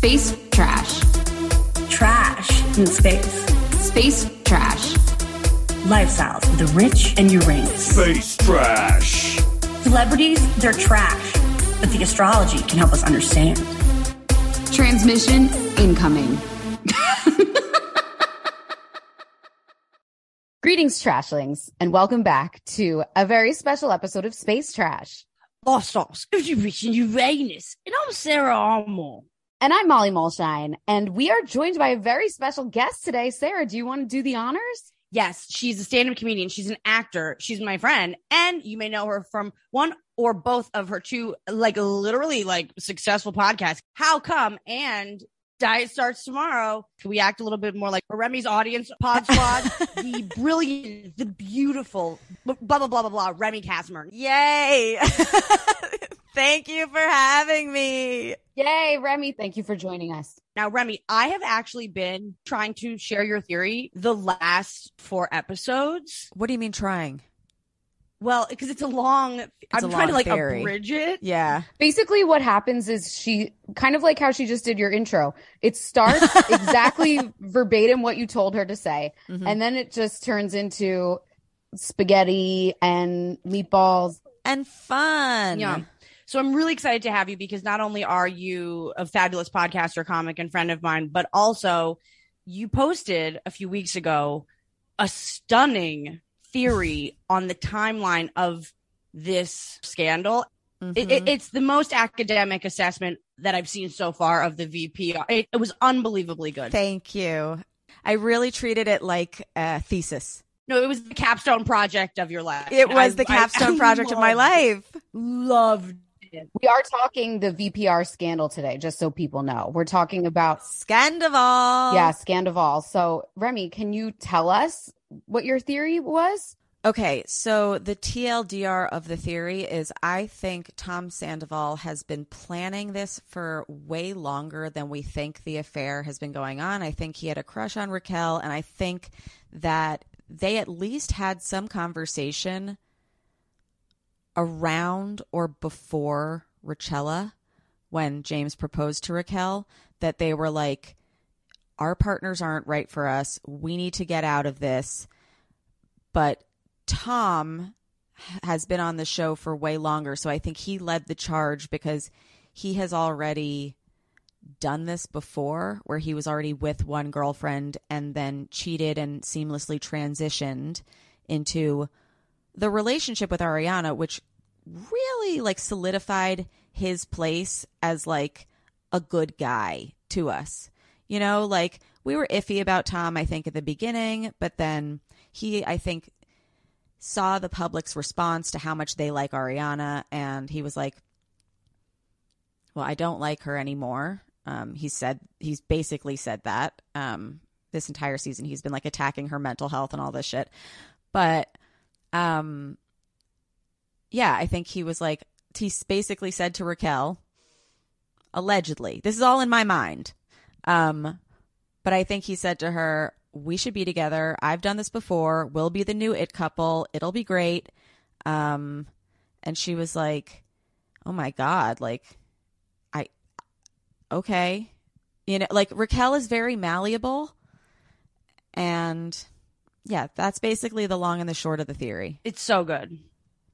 Space trash. Trash in space. Space trash. Lifestyles of the rich and Uranus. Space trash. Celebrities, they're trash. But the astrology can help us understand. Transmission incoming. Greetings, Trashlings, and welcome back to a very special episode of Space Trash. Lifestyles of the rich and Uranus. And I'm Sara Armour. And I'm Molly Mulshine, and we are joined by a very special guest today. Sara, do you want to do the honors? Yes, she's a stand-up comedian. She's an actor. She's my friend, and you may know her from one or both of her two, like literally, like successful podcasts. How Cum? And Diet starts tomorrow. Can we act a little bit more like Remy's audience pod squad? the brilliant, the beautiful, blah blah blah blah blah. Remy Kassimir. Yay! Thank you for having me. Yay, Remy. Thank you for joining us. Now, Remy, I have actually been trying to share your theory the last four episodes. What do you mean trying? Well, because it's a long, I'm a trying to like theory. abridge it. Yeah. Basically, what happens is she kind of like how she just did your intro. It starts exactly verbatim what you told her to say, Mhm. and then it just turns into spaghetti and meatballs. And fun. Yeah. So I'm really excited to have you because not only are you a fabulous podcaster, comic, and friend of mine, but also you posted a few weeks ago a stunning theory on the timeline of this scandal. It, it- Mhm. it's the most academic assessment that I've seen so far of the VP. It, it was unbelievably good. Thank you. I really treated it like a thesis. no, it was the capstone project of your life. It was I- the I- capstone I project of my life. Loved. We are talking the VPR scandal today, just so people know. We're talking about Scandival. yeah, Scandival. So, Remy, can you tell us what your theory was? Okay, so the TLDR of the theory is I think Tom Sandoval has been planning this for way longer than we think the affair has been going on. I think he had a crush on Raquel, and I think that they at least had some conversation around or before Rachella when James proposed to Raquel that they were like, our partners aren't right for us. We need to get out of this. But Tom has been on the show for way longer. So I think he led the charge because he has already done this before where he was already with one girlfriend and then cheated and seamlessly transitioned into the relationship with Ariana, which really like solidified his place as like a good guy to us. You know, like we were iffy about Tom, I think, at the beginning, but then he, I think, saw the public's response to how much they like Ariana, and he was like, Well, I don't like her anymore. Um, he said, he's basically said that um, this entire season. He's been like attacking her mental health and all this shit. But, um, yeah, I think he was like, he basically said to Raquel, allegedly, this is all in my mind. Um, but I think he said to her, "We should be together. I've done this before. We'll be the new it couple. It'll be great." Um, and she was like, "Oh my god, like, I, okay, you know, like Raquel is very malleable, and yeah, that's basically the long and the short of the theory." It's so good.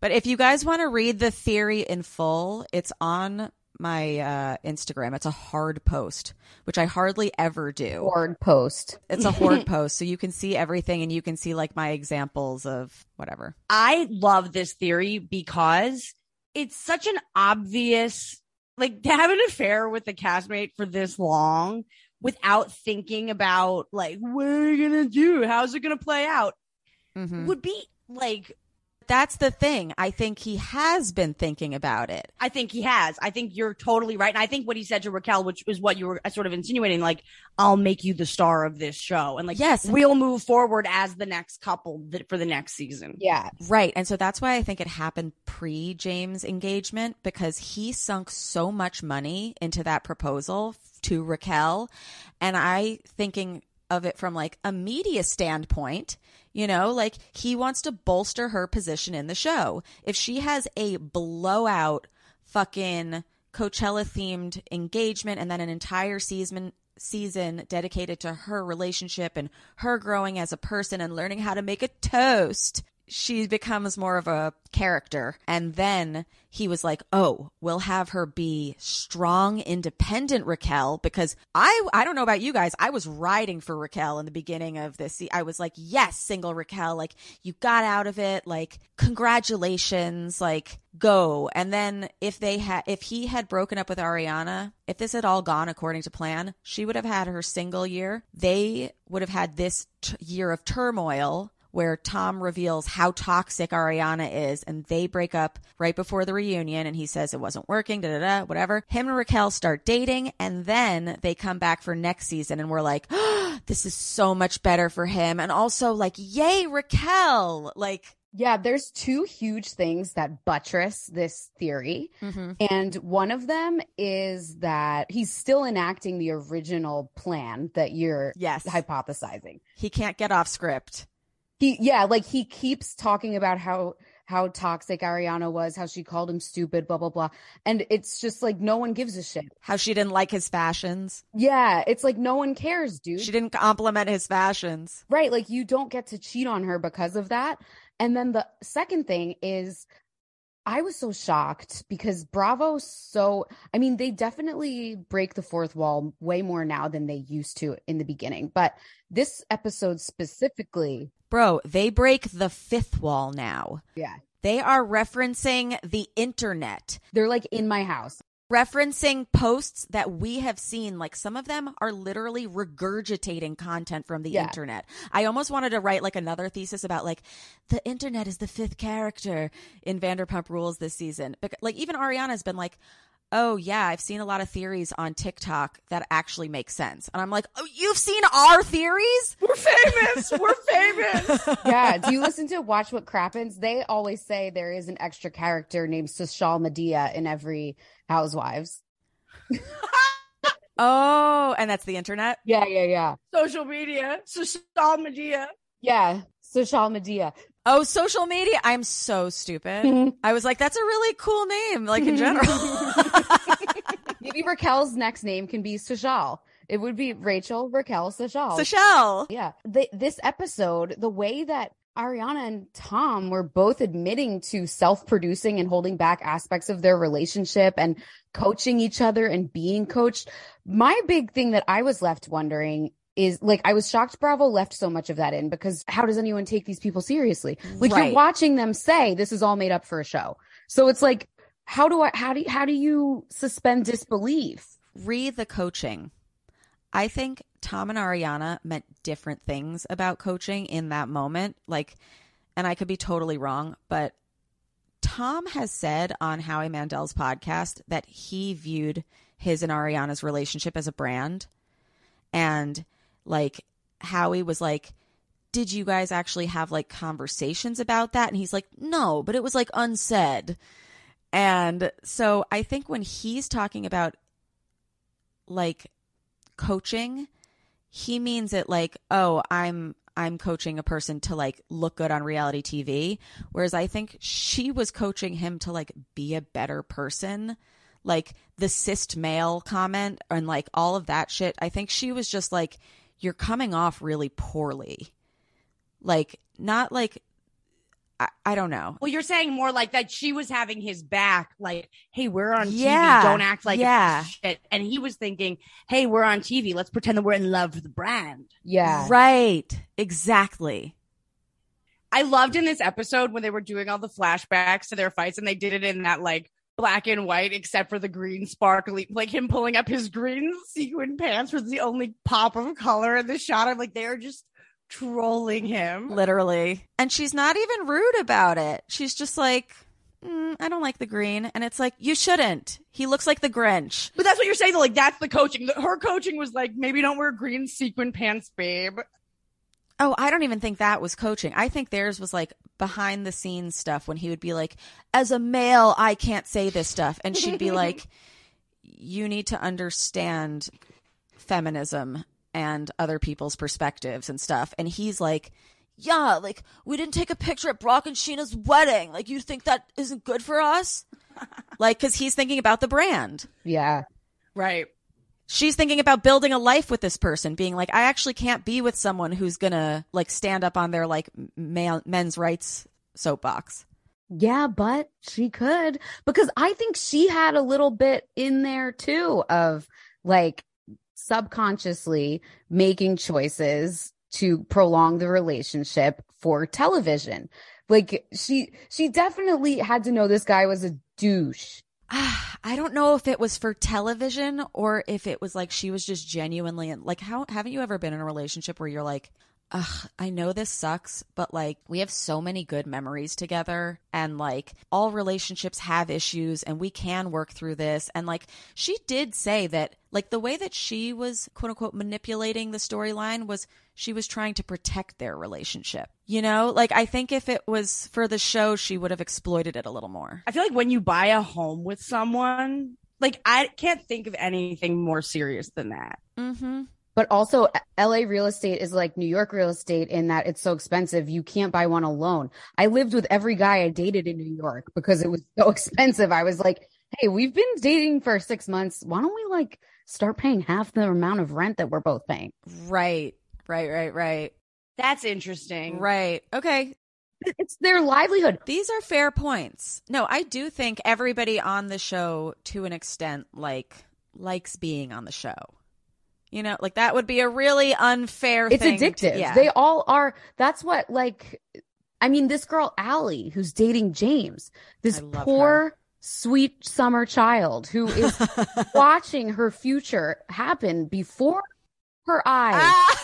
But if you guys want to read the theory in full, it's on my uh, Instagram. It's a hard post, which I hardly ever do. Hard post. It's a hard post, so you can see everything and you can see like my examples of whatever. I love this theory because it's such an obvious, like to have an affair with a castmate for this long without thinking about like, what are you going to do? How's it going to play out? Mhm. Would be like That's the thing. I think he has been thinking about it. I think he has. I think you're totally right. And I think what he said to Raquel, which is what you were sort of insinuating, like, I'll make you the star of this show. And like, Yes. we'll move forward as the next couple th- for the next season. Yeah. Right. And so that's why I think it happened pre James engagement because he sunk so much money into that proposal to Raquel. And I thinking of it from like a media standpoint, you know, like he wants to bolster her position in the show. If she has a blowout fucking Coachella themed engagement and then an entire season season dedicated to her relationship and her growing as a person and learning how to make a toast she becomes more of a character. And then he was like oh we'll have her be strong independent raquel because i i don't know about you guys. I was riding for raquel in the beginning of this i was like yes single raquel like you got out of it like congratulations like go. And then if they had if he had broken up with ariana if this had all gone according to plan she would have had her single year. They would have had this t- year of turmoil where Tom reveals how toxic Ariana is and they break up right before the reunion and he says it wasn't working, da da da, whatever. Him and Raquel start dating and then they come back for next season and we're like, oh, this is so much better for him. And also like, yay, Raquel. Like, Yeah, there's two huge things that buttress this theory. Mm-hmm. And one of them is that he's still enacting the original plan that you're Yes. hypothesizing. he can't get off script. He yeah, like he keeps talking about how how toxic Ariana was, how she called him stupid, blah blah blah. And it's just like no one gives a shit. How she didn't like his fashions. Yeah, it's like no one cares, dude. She didn't compliment his fashions. Right. Like you don't get to cheat on her because of that. And then the second thing is I was so shocked because Bravo so I mean they definitely break the fourth wall way more now than they used to in the beginning. But this episode specifically, Bro, they break the fifth wall now. yeah. They are referencing the internet. They're like in my house. referencing posts that we have seen like some of them are literally regurgitating content from the Yeah. internet i almost wanted to write like another thesis about like the internet is the fifth character in vanderpump rules this season like even ariana's been like oh yeah i've seen a lot of theories on tiktok that actually make sense and i'm like oh you've seen our theories We're famous. We're famous. Yeah. Do you listen to Watch What Crappens? They always say there is an extra character named Sashal Medea in every Housewives. oh and that's the internet Yeah, yeah, yeah. Social media. Social Medea. Yeah. Sashal Medea. Oh social media i'm so stupid i was like that's a really cool name like in general Maybe Raquel's next name can be Sashal. It would be Rachel Raquel Sashal. Seychelle. yeah. The, this episode, the way that Ariana and Tom were both admitting to self producing and holding back aspects of their relationship and coaching each other and being coached. My big thing that I was left wondering is like, I was shocked Bravo left so much of that in because how does anyone take these people seriously? Like, Right. you're watching them say this is all made up for a show. So it's like, how do I, how do, how do you suspend disbelief? Read the coaching. I think Tom and Ariana meant different things about coaching in that moment. Like, and I could be totally wrong, but Tom has said on Howie Mandel's podcast that he viewed his and Ariana's relationship as a brand. And like, Howie was like, did you guys actually have like conversations about that? And he's like, no, but it was like unsaid. And so I think when he's talking about like coaching, he means it like, oh, I'm I'm coaching a person to like look good on reality TV, whereas I think she was coaching him to like be a better person. Like the cis male comment and like all of that shit. I think she was just like, you're coming off really poorly. Like, not like, I, I don't know. Well, you're saying more like that she was having his back, like, hey, we're on Yeah, TV. Don't act like yeah. shit. And he was thinking, hey, we're on TV. Let's pretend that we're in love with the brand. Yeah. Right. Exactly. I loved in this episode when they were doing all the flashbacks to their fights and they did it in that like black and white, except for the green sparkly, like him pulling up his green sequin pants was the only pop of color in the shot. I'm like, they're just trolling him. literally. And she's not even rude about it. She's just like, mm, I don't like the green. And it's like, you shouldn't. He looks like the Grinch. But that's what you're saying. Though, like that's the coaching. Her coaching was like, maybe don't wear green sequin pants, babe. Oh, I don't even think that was coaching. I think theirs was like behind the scenes stuff when he would be like, as a male, I can't say this stuff. And she'd be like, you need to understand feminism and other people's perspectives and stuff. And he's like, yeah, like we didn't take a picture at Brock and Scheana's wedding. Like you think that isn't good for us? like, cause he's thinking about the brand. Yeah. Right. She's thinking about building a life with this person, being like, I actually can't be with someone who's gonna like stand up on their like male, men's rights soapbox. Yeah, but she could because I think she had a little bit in there too of like subconsciously making choices to prolong the relationship for television. Like she she definitely had to know this guy was a douche. I don't know if it was for television or if it was like she was just genuinely like how haven't you ever been in a relationship where you're like Ugh, I know this sucks, but like we have so many good memories together and like all relationships have issues and we can work through this. And like she did say that like the way that she was quote unquote manipulating the storyline was she was trying to protect their relationship. You know, like I think if it was for the show, she would have exploited it a little more. I feel like when you buy a home with someone, like I can't think of anything more serious than that. Mm-hmm. But also, LA real estate is like New York real estate in that it's so expensive. You can't buy one alone. I lived with every guy I dated in New York because it was so expensive. I was like, hey, we've been dating for six months. Why don't we like start paying half the amount of rent that we're both paying? Right, right, right, right. That's interesting. Right. Okay. It's their livelihood. These are fair points. No, I do think everybody on the show, to an extent, like likes being on the show. You know, like that would be a really unfair. It's thing to- addictive. yeah. They all are. That's what like. I mean, this girl Allie, who's dating James, this poor, her. sweet summer child who is watching her future happen before her eyes. Ah!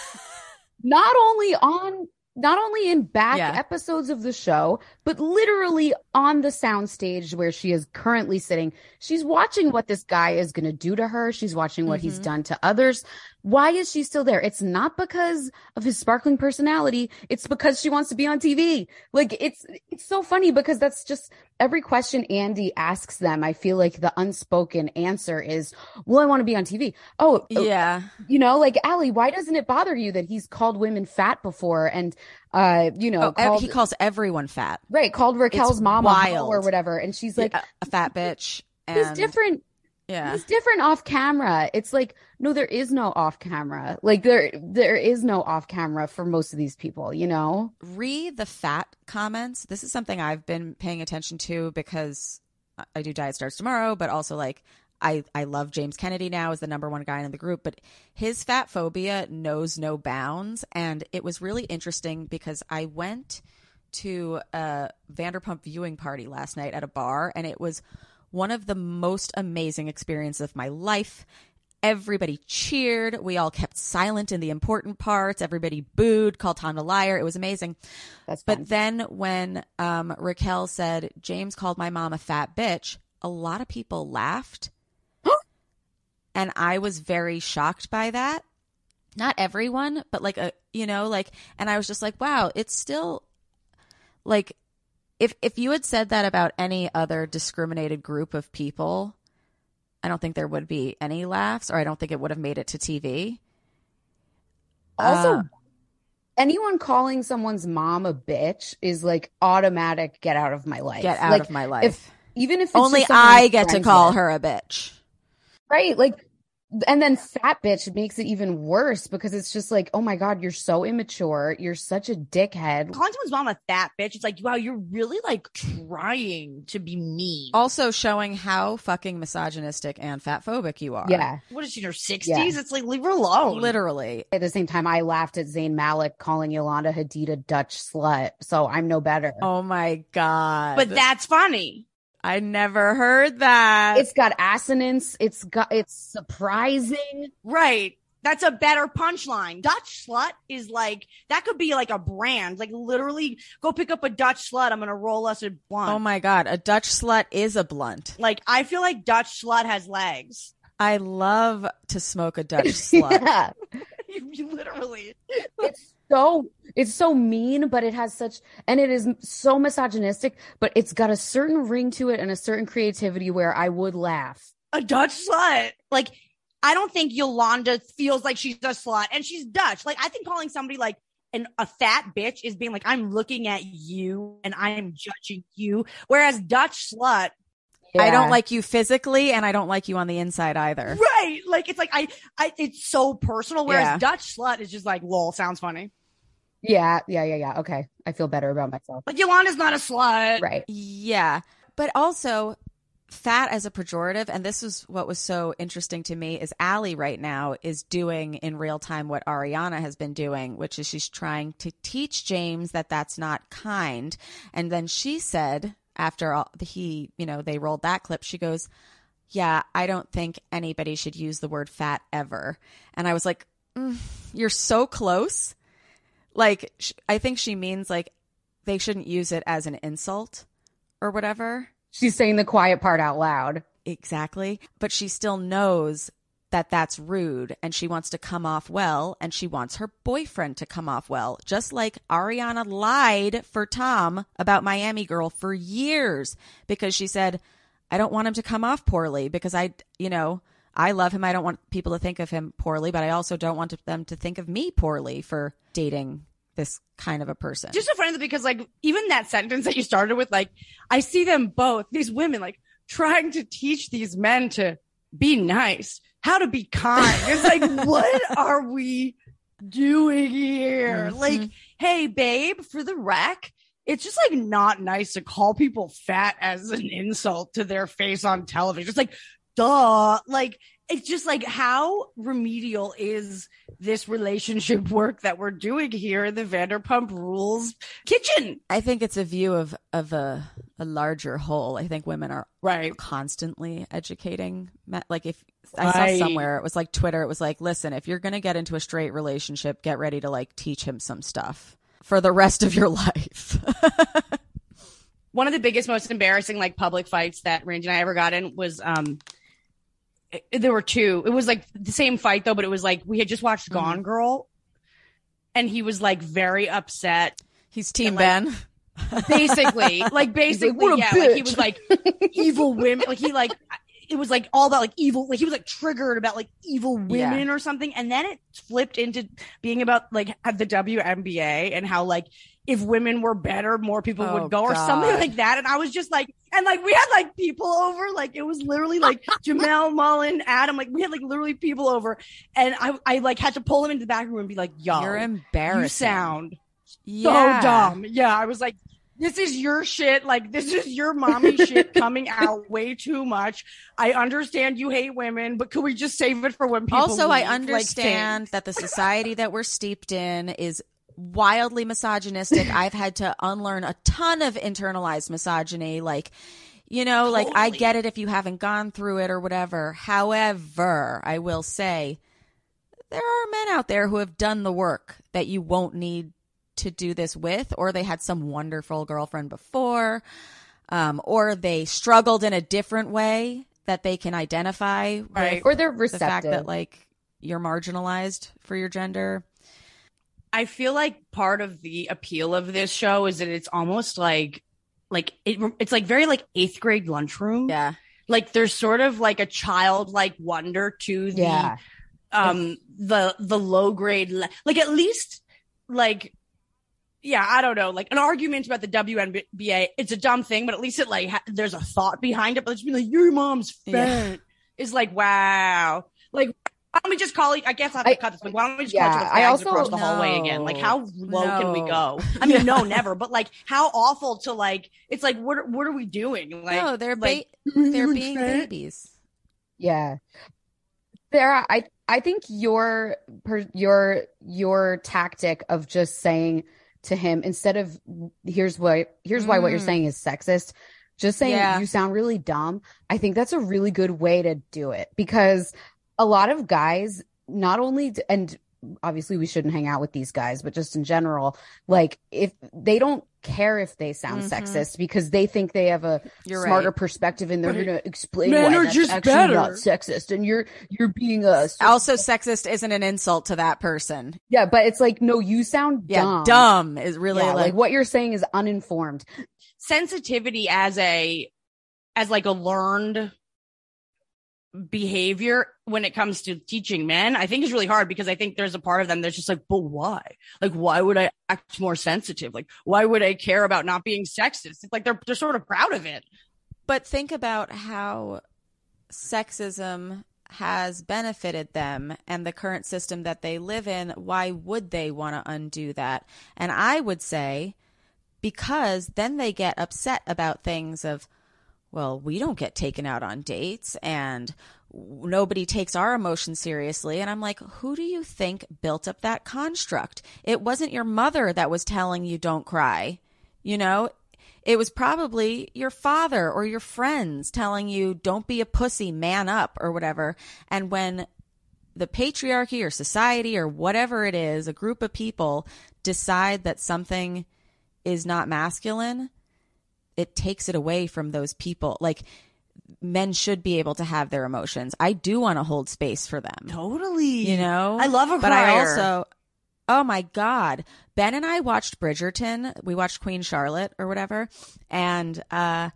Not only on not only in back Yeah. episodes of the show, but literally on the soundstage where she is currently sitting. She's watching what this guy is going to do to her. She's watching what he's Mhm. done to others. Why is she still there? It's not because of his sparkling personality. It's because she wants to be on TV. Like it's it's so funny because that's just every question Andy asks them. I feel like the unspoken answer is, "Well, I want to be on TV." Oh, yeah. you know, like Allie, why doesn't it bother you that he's called women fat before and uh, you know, Oh, called, he calls everyone fat. right, called Raquel's It's mama wild. or whatever, and she's like, a, a fat bitch. And, he's different. Yeah. He's different off camera. It's like, no, there is no off camera. Like there, there is no off camera for most of these people. You know, Re the fat comments. This is something I've been paying attention to because I- I do Diet Starts Tomorrow, but also like I, I love James Kennedy now as the number one guy in the group, but his fat phobia knows no bounds. And it was really interesting because I went to a Vanderpump viewing party last night at a bar, and it was one of the most amazing experiences of my life. Everybody cheered. We all kept silent in the important parts. Everybody booed, called Tom a liar. It was amazing. that's fun. But then when um, Raquel said, James called my mom a fat bitch, a lot of people laughed. and I was very shocked by that. Not everyone, but like a, you know, like, and I was just like, wow, it's still like, if if you had said that about any other discriminated group of people, I don't think there would be any laughs, or I don't think it would have made it to TV. also, Uh, anyone calling someone's mom a bitch is like automatic get out of my life. get out Like, of my life. If even if it's Only I get to call with. her a bitch. right like and then fat bitch makes it even worse because it's just like oh my god you're so immature you're such a dickhead Calling someone's mom a fat bitch, it's like, wow, you're really like trying to be mean. Also showing how fucking misogynistic and fat phobic you are. yeah What is she in her sixties? Yeah. It's like leave her alone. Literally. at the same time i laughed at zayn malik calling yolanda hadid a dutch slut so i'm no better Oh my God. But that's funny. I never heard that. it's got assonance it's got it's surprising Right. That's a better punchline. Dutch slut is like that could be like a brand. Like literally, go pick up a Dutch slut. I'm gonna roll us a blunt. Oh my god, a Dutch slut is a blunt. Like I feel like Dutch slut has legs. I love to smoke a Dutch slut. Yeah. literally. It's so it's so mean, but it has such and it is so misogynistic, but it's got a certain ring to it and a certain creativity where I would laugh. a Dutch slut. Like, I don't think Yolanda feels like she's a slut and she's Dutch. Like, I think calling somebody like an, a fat bitch is being like, I'm looking at you and I am judging you. Whereas Dutch slut, I don't like you physically and I don't like you on the inside either. right? Like, it's like, I, I, it's so personal. Whereas Yeah. Dutch slut is just like, lol, sounds funny. Yeah, yeah, yeah, yeah. Okay. I feel better about myself. Like, Yolanda's not a slut. Right. Yeah. But also fat as a pejorative, and this is what was so interesting to me is Allie right now is doing in real time what Ariana has been doing, which is she's trying to teach James that that's not kind. And then she said after all he, you know, they rolled that clip, she goes, "Yeah, I don't think anybody should use the word fat ever." And I was like, mm, "You're so close." Like sh- I think she means like they shouldn't use it as an insult or whatever. She's saying the quiet part out loud. Exactly. But she still knows that that's rude and she wants to come off well and she wants her boyfriend to come off well. Just like Ariana lied for Tom about Miami Girl for years because she said, I don't want him to come off poorly because I, you know, I love him. I don't want people to think of him poorly, but I also don't want them to think of me poorly for dating this kind of a person. Just so funny because like even that sentence that you started with, like I see them both, these women, like trying to teach these men to be nice, how to be kind. It's like, what are we doing here? Mhm. Like, hey, babe, for the wreck. It's just like not nice to call people fat as an insult to their face on television. It's like, duh. Like, it's just like how remedial is this relationship work that we're doing here in the Vanderpump Rules kitchen? I think it's a view of of a a larger whole. I think women are Right. constantly educating. men. Like if I saw somewhere, it was like Twitter. It was like, listen, if you're gonna get into a straight relationship, get ready to like teach him some stuff for the rest of your life. One of the biggest, most embarrassing like public fights that Randy and I ever got in was um there were two. It was like the same fight though, but it was like we had just watched Mm-hmm. Gone Girl and he was like very upset. He's Team And, like, Ben. Basically. like basically, "What a yeah. Like he was like evil women. Like he like it was like all about like evil like he was like triggered about like evil women or something. And then it flipped into being about like at the WNBA and how like if women were better, more people Oh, would go or something like that. And I was just like, and like we had like people over, like it was literally like Jamel Mullen, Adam, like we had like literally people over. And I, I like had to pull him into the back room and be like, yo, You're embarrassed you sound yeah. so dumb. Yeah, I was like, this is your shit. Like, this is your mommy shit coming out way too much. I understand you hate women, but could we just save it for when people Also, I leave? Like, understand that the society that we're steeped in is wildly misogynistic. I've had to unlearn a ton of internalized misogyny. Like, you know, like I get it if you haven't gone through it or whatever. However, I will say there are men out there who have done the work that you won't need to do this with, or they had some wonderful girlfriend before, um, or they struggled in a different way that they can identify with Right. Or they're receptive. the fact that like you're marginalized for your gender. I feel like part of the appeal of this show is that it's almost like, like it, it's like very like eighth grade lunchroom. Yeah. Like there's sort of like a childlike wonder to the yeah. um the the low grade le- like at least like yeah i don't know like an argument about the WNBA it's a dumb thing but at least it like ha- there's a thought behind it but it's be like your mom's Yeah. is like wow like why don't we just call it i guess i have to I- cut this but why don't we just yeah, call it other I also- across the hallway again like how low can we go i mean no never but like how awful to like it's like what are, what are we doing like no, they're like, ba- they're being fat." babies. Yeah. Sara, I I think your per, your your tactic of just saying to him instead of here's what here's why what you're Mm. saying is sexist, just saying Yeah. you sound really dumb. I think that's a really good way to do it because a lot of guys not only and obviously we shouldn't hang out with these guys, but just in general, like if they don't care if they sound mm-hmm. sexist because they think they have a You're smarter right. perspective and they're But going to explain men why are that's just actually better. not sexist and you're you're being a Also, sexist isn't an insult to that person. yeah, but it's like no, you sound Yeah, dumb. dumb, is really Yeah, like, like what you're saying is uninformed. sensitivity as a as like a learned behavior when it comes to teaching men i think is really hard because i think there's a part of them that's just like but why like why would i act more sensitive like why would i care about not being sexist it's like they're they're sort of proud of it But think about how sexism has benefited them and the current system that they live in. Why would they want to undo that? And I would say because then they get upset about things of, well, we don't get taken out on dates and nobody takes our emotions seriously. And I'm like, who do you think built up that construct? It wasn't your mother that was telling you don't cry. You know, it was probably your father or your friends telling you don't be a pussy, man up or whatever. And when the patriarchy or society or whatever it is, a group of people decide that something is not masculine, it takes it away from those people. Like men should be able to have their emotions. I do want to hold space for them. totally You know? i love a But I also Oh my god. Ben and I watched Bridgerton. We watched Queen Charlotte or whatever, and uh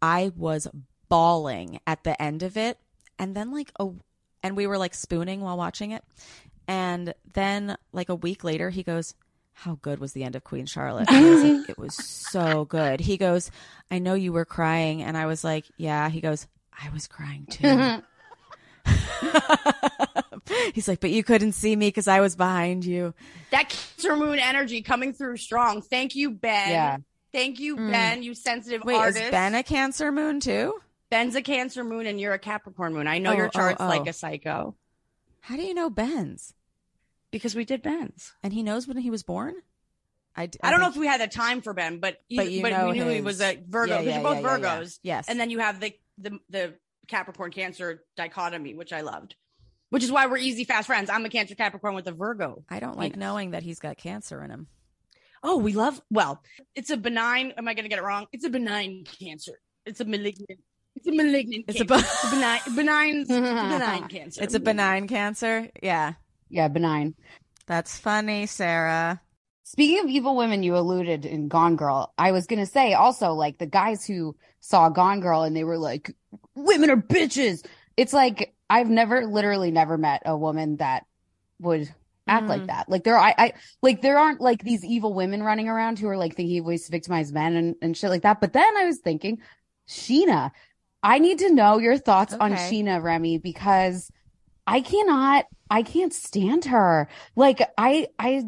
I was bawling at the end of it. And then like a and we were like spooning while watching it. And then like a week later he goes, "How good was the end of Queen Charlotte?" Was like, it was so good. He goes, "I know you were crying." And I was like, "Yeah." He goes, "I was crying too." He's like, but you couldn't see me because I was behind you. that cancer moon energy coming through strong thank you ben Yeah. thank you Mm. ben you sensitive Wait, artist is Ben a Cancer moon too? ben's a cancer moon and you're a capricorn moon i know Oh, your oh, chart's oh. like a psycho How do you know Ben's? Because we did ben's And he knows when he was born. I, I don't know if we had the time for Ben, but But you but we knew he was a Virgo because yeah, you're both yeah, yeah, yeah. Virgos. Yes. and then you have the the the Capricorn Cancer dichotomy, which I loved, which is why we're easy fast friends. I'm a Cancer Capricorn with a Virgo. I don't like Venus. knowing that he's got cancer in him. Oh, we love. Well, it's a benign. Am I going to get it wrong? It's a benign cancer. It's a malignant. It's a malignant. It's a cancer. bu- it's a benign. Benign. it's a benign cancer. It's a benign cancer. Yeah, Yeah, benign. that's funny, Sara. Speaking of evil women, you alluded in Gone Girl. I was gonna say also like the guys who saw Gone Girl and they were like, "Women are bitches." It's like I've never, literally, never met a woman that would act like Mhm. that. Like there, I, I like there aren't like these evil women running around who are like thinking ways to victimize men and and shit like that. But then I was thinking, Scheana, I need to know your thoughts on Scheana Remy because I cannot, I can't stand her. Like I, I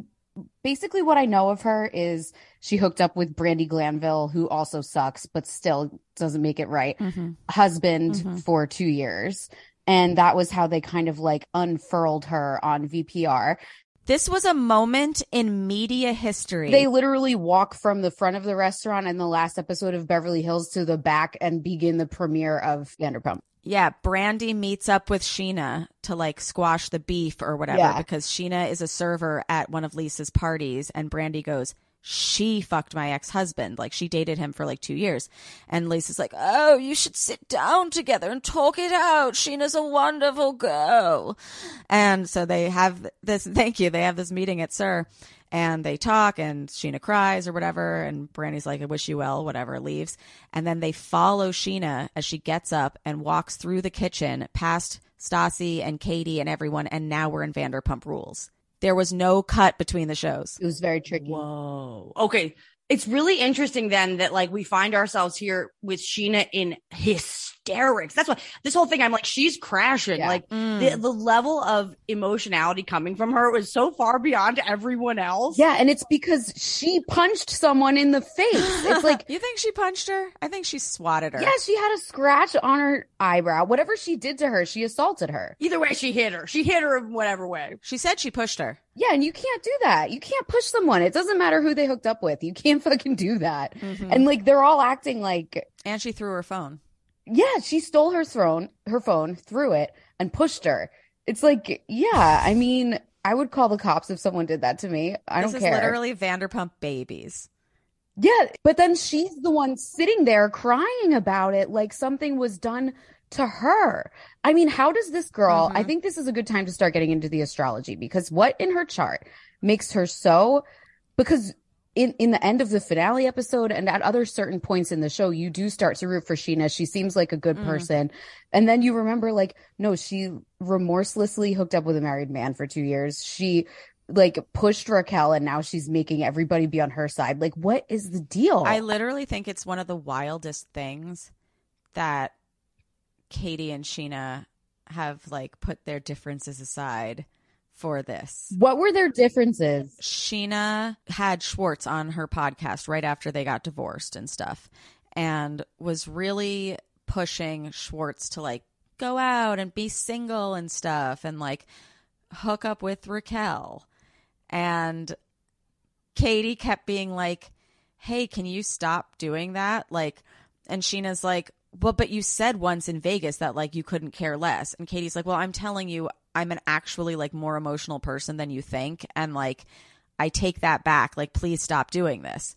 basically what I know of her is she hooked up with Brandi Glanville, who also sucks, but still doesn't make it right. Mm-hmm. Husband Mhm. for two years. And that was how they kind of like unfurled her on VPR. This was a moment in media history. They literally walk from the front of the restaurant in the last episode of Beverly Hills to the back and begin the premiere of Vanderpump. Yeah, Brandi meets up with Scheana to like squash the beef or whatever Yeah. because Scheana is a server at one of Lisa's parties and Brandi goes, she fucked my ex-husband. Like she dated him for like two years. And Lisa's like, oh, you should sit down together and talk it out. Scheana's a wonderful girl. And so they have this, thank you. They have this meeting at SUR and they talk and Scheana cries or whatever. And Brandi's like, I wish you well, whatever, leaves. And then they follow Scheana as she gets up and walks through the kitchen past Stassi and Katie and everyone. And now we're in Vanderpump Rules. There was no cut between the shows. It was very tricky. Whoa. Okay. It's really interesting then that like we find ourselves here with Scheana in hysterics. That's what this whole thing. I'm like, she's crashing. Yeah. Like Mm. the, the level of emotionality coming from her was so far beyond everyone else. Yeah, and it's because she punched someone in the face. It's like, you think she punched her? I think she swatted her. yeah, she had a scratch on her eyebrow. Whatever she did to her, she assaulted her. Either way, she hit her. She hit her in whatever way. She said she pushed her. Yeah, and you can't do that. You can't push someone. It doesn't matter who they hooked up with. You can't fucking do that. And like they're all acting like, And she threw her phone. Yeah, she stole her throne, her phone, threw it, and pushed her. It's like, yeah, I mean, I would call the cops if someone did that to me. I this don't is care. literally Vanderpump babies. Yeah, but then she's the one sitting there crying about it like something was done to her. I mean, how does this girl, I Mhm. think this is a good time to start getting into the astrology because what in her chart makes her so because in in the end of the finale episode and at other certain points in the show, you do start to root for Scheana. She seems like a good Mm. person. And then you remember like, no, she remorselessly hooked up with a married man for two years. She like pushed Raquel and now she's making everybody be on her side. Like, what is the deal? I literally think it's one of the wildest things that Katie and Scheana have like put their differences aside for this. what were their differences? Scheana had Schwartz on her podcast right after they got divorced and stuff, and was really pushing Schwartz to like go out and be single and stuff and like hook up with Raquel. And Katie kept being like, Hey, can you stop doing that? Like, and Scheana's like, well, but you said once in Vegas that like you couldn't care less. And Katie's like, well, I'm telling you, I'm an actually like more emotional person than you think. And like, I take that back. Like, please stop doing this.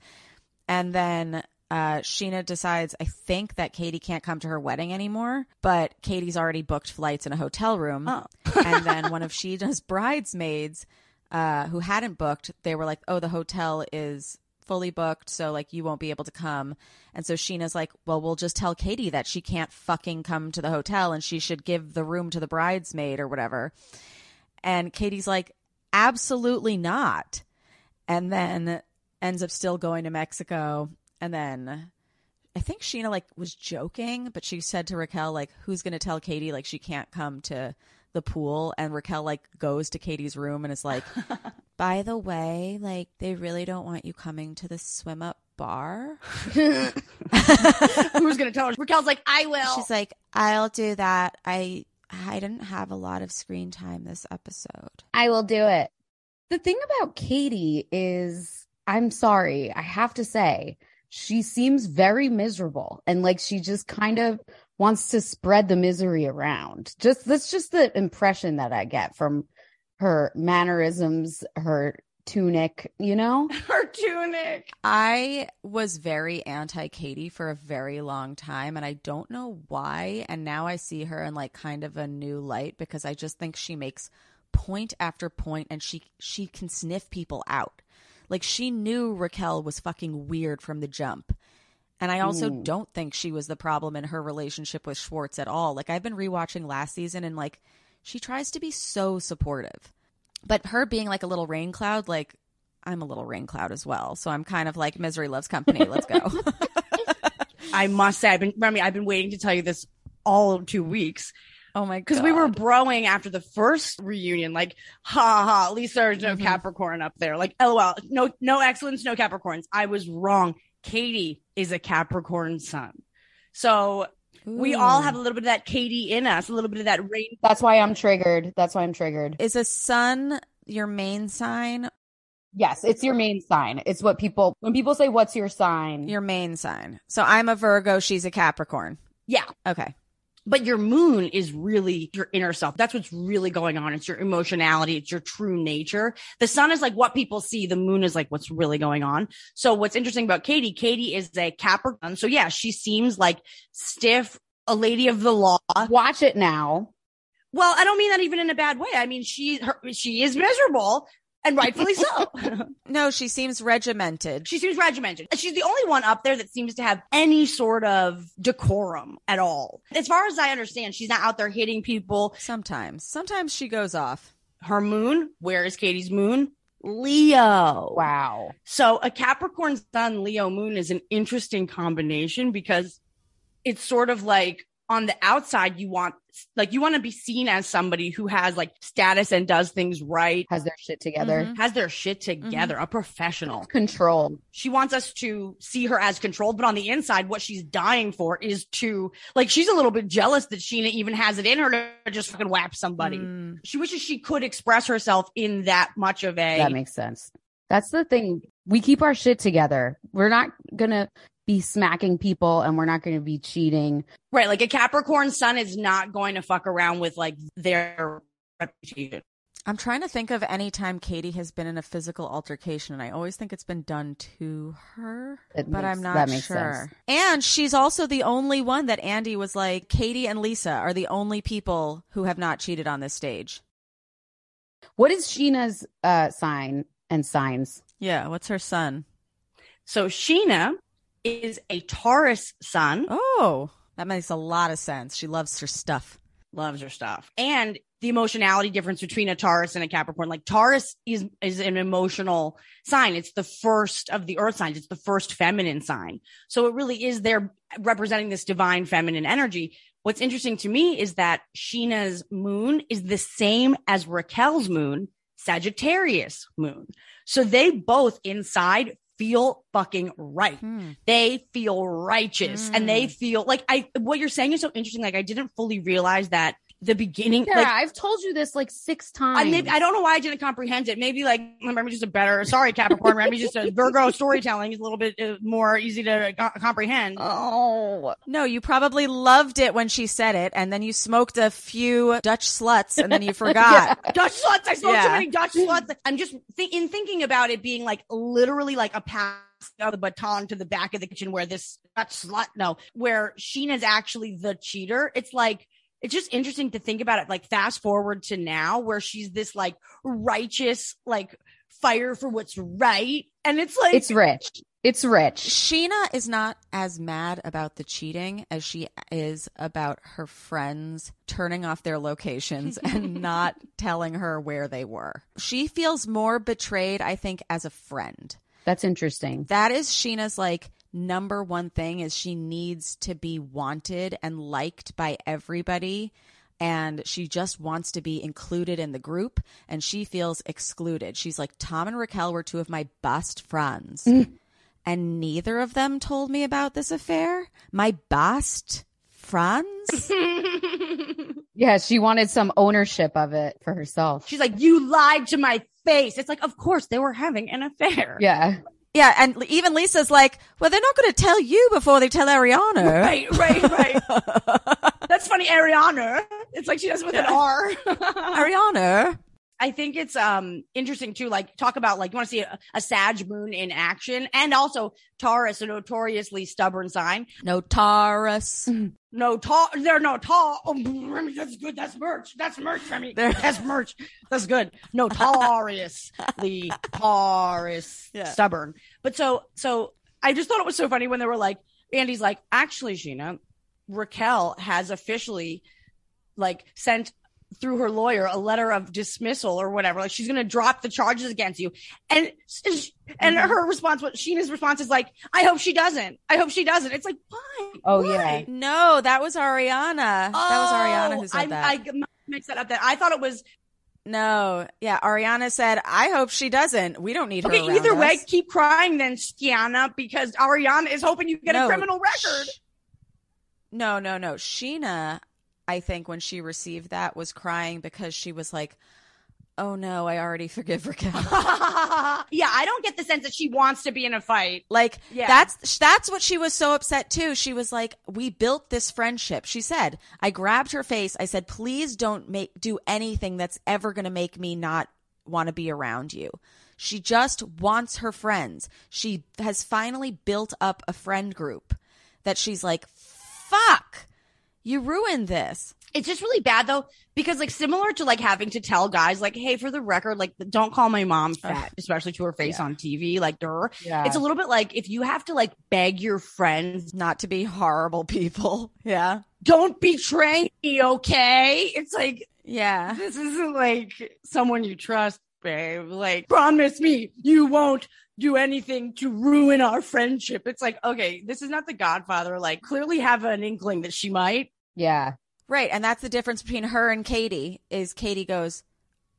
And then uh, Scheana decides, I think that Katie can't come to her wedding anymore, but Katie's already booked flights in a hotel room. Oh. and then one of Scheana's bridesmaids uh, who hadn't booked, they were like, oh, the hotel is fully booked, so like you won't be able to come. And so Scheana's like, well, we'll just tell Katie that she can't fucking come to the hotel and she should give the room to the bridesmaid or whatever. And Katie's like, absolutely not. And then ends up still going to Mexico. And then I think Scheana like was joking, but she said to Raquel, like, who's going to tell Katie like she can't come to the pool? And Raquel like goes to Katie's room and is like, by the way, like they really don't want you coming to the swim up bar. Who's gonna tell her? Raquel's like, I will. She's like, I'll do that. I I didn't have a lot of screen time this episode. I will do it. The thing about Katie is, I'm sorry, I have to say, she seems very miserable and like she just kind of wants to spread the misery around. Just that's just the impression that I get from her mannerisms, her tunic, you know? her tunic. I was very anti Katie for a very long time, and I don't know why. And now I see her in like kind of a new light because I just think she makes point after point, and she she can sniff people out. Like she knew Raquel was fucking weird from the jump. And I also Mm. don't think she was the problem in her relationship with Schwartz at all. Like I've been rewatching last season and like she tries to be so supportive. But her being like a little rain cloud, like I'm a little rain cloud as well. So I'm kind of like misery loves company. Let's go. I must say, I've been, Remy, I've been waiting to tell you this all of two weeks oh my god. because we were broing after the first reunion. Like, ha ha, at least there's no Mhm. Capricorn up there. Like, lol, no, no excellence, no Capricorns. I was wrong. Katie is a Capricorn sun. So we all have a little bit of that Katie in us, a little bit of that rain. That's why I'm triggered. That's why I'm triggered. Is a sun your main sign? Yes, it's your main sign. It's what people when people say what's your sign? Your main sign. So I'm a Virgo, she's a Capricorn. Yeah. Okay. But your moon is really your inner self. That's what's really going on. It's your emotionality. It's your true nature. The sun is like what people see. The moon is like what's really going on. So what's interesting about Katie, Katie is a Capricorn. So yeah, she seems like stiff, a lady of the law. Watch it now. Well, I don't mean that even in a bad way. I mean, she, her, she is miserable and rightfully so. No, she seems regimented. she seems regimented. She's the only one up there that seems to have any sort of decorum at all. As far as I understand, she's not out there hitting people. Sometimes. Sometimes she goes off. her moon. Where is Katie's moon? Leo. Wow. So a Capricorn sun, Leo moon is an interesting combination because it's sort of like on the outside, you want, like, you want to be seen as somebody who has like status and does things right, Has their shit together. Mhm. has their shit together, a professional. Control. She wants us to see her as controlled, but on the inside, what she's dying for is to, like, she's a little bit jealous that Scheana even has it in her to just fucking whap somebody. Mm. She wishes she could express herself in that much of a. That makes sense. That's the thing. We keep our shit together. We're not gonna be smacking people and we're not gonna be cheating. right. Like a Capricorn sun is not going to fuck around with like their reputation. I'm trying to think of any time Katie has been in a physical altercation, and I always think it's been done to her, It but makes- I'm not that makes sure. sense. And she's also the only one that Andy was like, Katie and Lisa are the only people who have not cheated on this stage. What is Scheana's uh, sign and signs? Yeah, what's her son? So Scheana is a Taurus sun. Oh, that makes a lot of sense. She loves her stuff. loves her stuff. And the emotionality difference between a Taurus and a Capricorn. Like Taurus is is an emotional sign. It's the first of the earth signs. It's the first feminine sign. So it really is there representing this divine feminine energy. What's interesting to me is that Scheana's moon is the same as Raquel's moon, Sagittarius moon. So they both inside feel fucking right Hmm. they feel righteous and they Mm. feel like I what you're saying is so interesting. Like I didn't fully realize that the beginning. Sara, like I've told you this like six times. maybe, I don't know why I didn't comprehend it. Maybe like Remy's just a better. Sorry, Capricorn. Remy's just a Virgo storytelling is a little bit uh, more easy to co- comprehend. Oh, No, you probably loved it when she said it, and then you smoked a few Dutch sluts, and then you forgot. Dutch sluts. I smoked Yeah. too many Dutch sluts. I'm just th- in thinking about it being like literally like a pass of the baton to the back of the kitchen where this Dutch slut, no, where Scheana's actually the cheater. It's like, it's just interesting to think about it. Like fast forward to now where she's this like righteous, like fire for what's right. And it's like, it's rich. It's rich. Scheana is not as mad about the cheating as she is about her friends turning off their locations and not telling her where they were. She feels more betrayed, I think, as a friend. That's interesting. That is Scheana's like number one thing is she needs to be wanted and liked by everybody and she just wants to be included in the group and she feels excluded. She's like Tom and Raquel were two of my best friends. Mm. And neither of them told me about this affair. My best friends? Yeah, she wanted some ownership of it for herself. she's like, you lied to my face. It's like, of course they were having an affair. yeah. Yeah, and even Lisa's like, well, they're not going to tell you before they tell Ariana. Right, right, right. That's funny, Ariana. It's like she does it with an R. Ariana. I think it's um interesting too. Like talk about like you want to see a, a Sag moon in action, and also Taurus, a notoriously stubborn sign. No Taurus. No, ta- they're no tall. Oh, that's good. That's merch. That's merch, Remy. There- That's merch. That's good. No, Taurus, the Taurus, Yeah. stubborn. But so, so I just thought it was so funny when they were like, Andy's like, actually, Scheana, Raquel has officially like sent through her lawyer a letter of dismissal or whatever. Like she's going to drop the charges against you. And, and Mm-hmm. her response, what Scheana's response is like, I hope she doesn't. I hope she doesn't. It's like, why? Oh, Why? yeah. No, that was Ariana. that was Ariana who said I, that. I mixed that up. That I thought it was no, yeah, Ariana said, "I hope she doesn't. We don't need her." okay. Either way, us." keep crying then, Stiana, because Ariana is hoping you get No, a criminal record. sh- No, no, no. Sheena, I think when she received that was crying because she was like, "Oh no, I already forgive Raquel." yeah, I don't get the sense that she wants to be in a fight. Like Yeah. that's that's what she was so upset too. She was like, "We built this friendship." She said, "I grabbed her face. I said, "Please don't make do anything that's ever going to make me not want to be around you." She just wants her friends. She has finally built up a friend group that she's like, "Fuck. You ruined this." It's just really bad though, because like similar to like having to tell guys like, hey, for the record, like don't call my mom fat, especially to her face on TV. Like, duh. Yeah. It's a little bit like if you have to like beg your friends, Not to be horrible people. Yeah. don't betray me, okay? It's like Yeah. this isn't like someone you trust, babe. Like, promise me you won't do anything to ruin our friendship. It's like, okay, this is not the Godfather. Like, clearly have an inkling that she might. Yeah. Right, and that's the difference between her and Katie. Is Katie goes,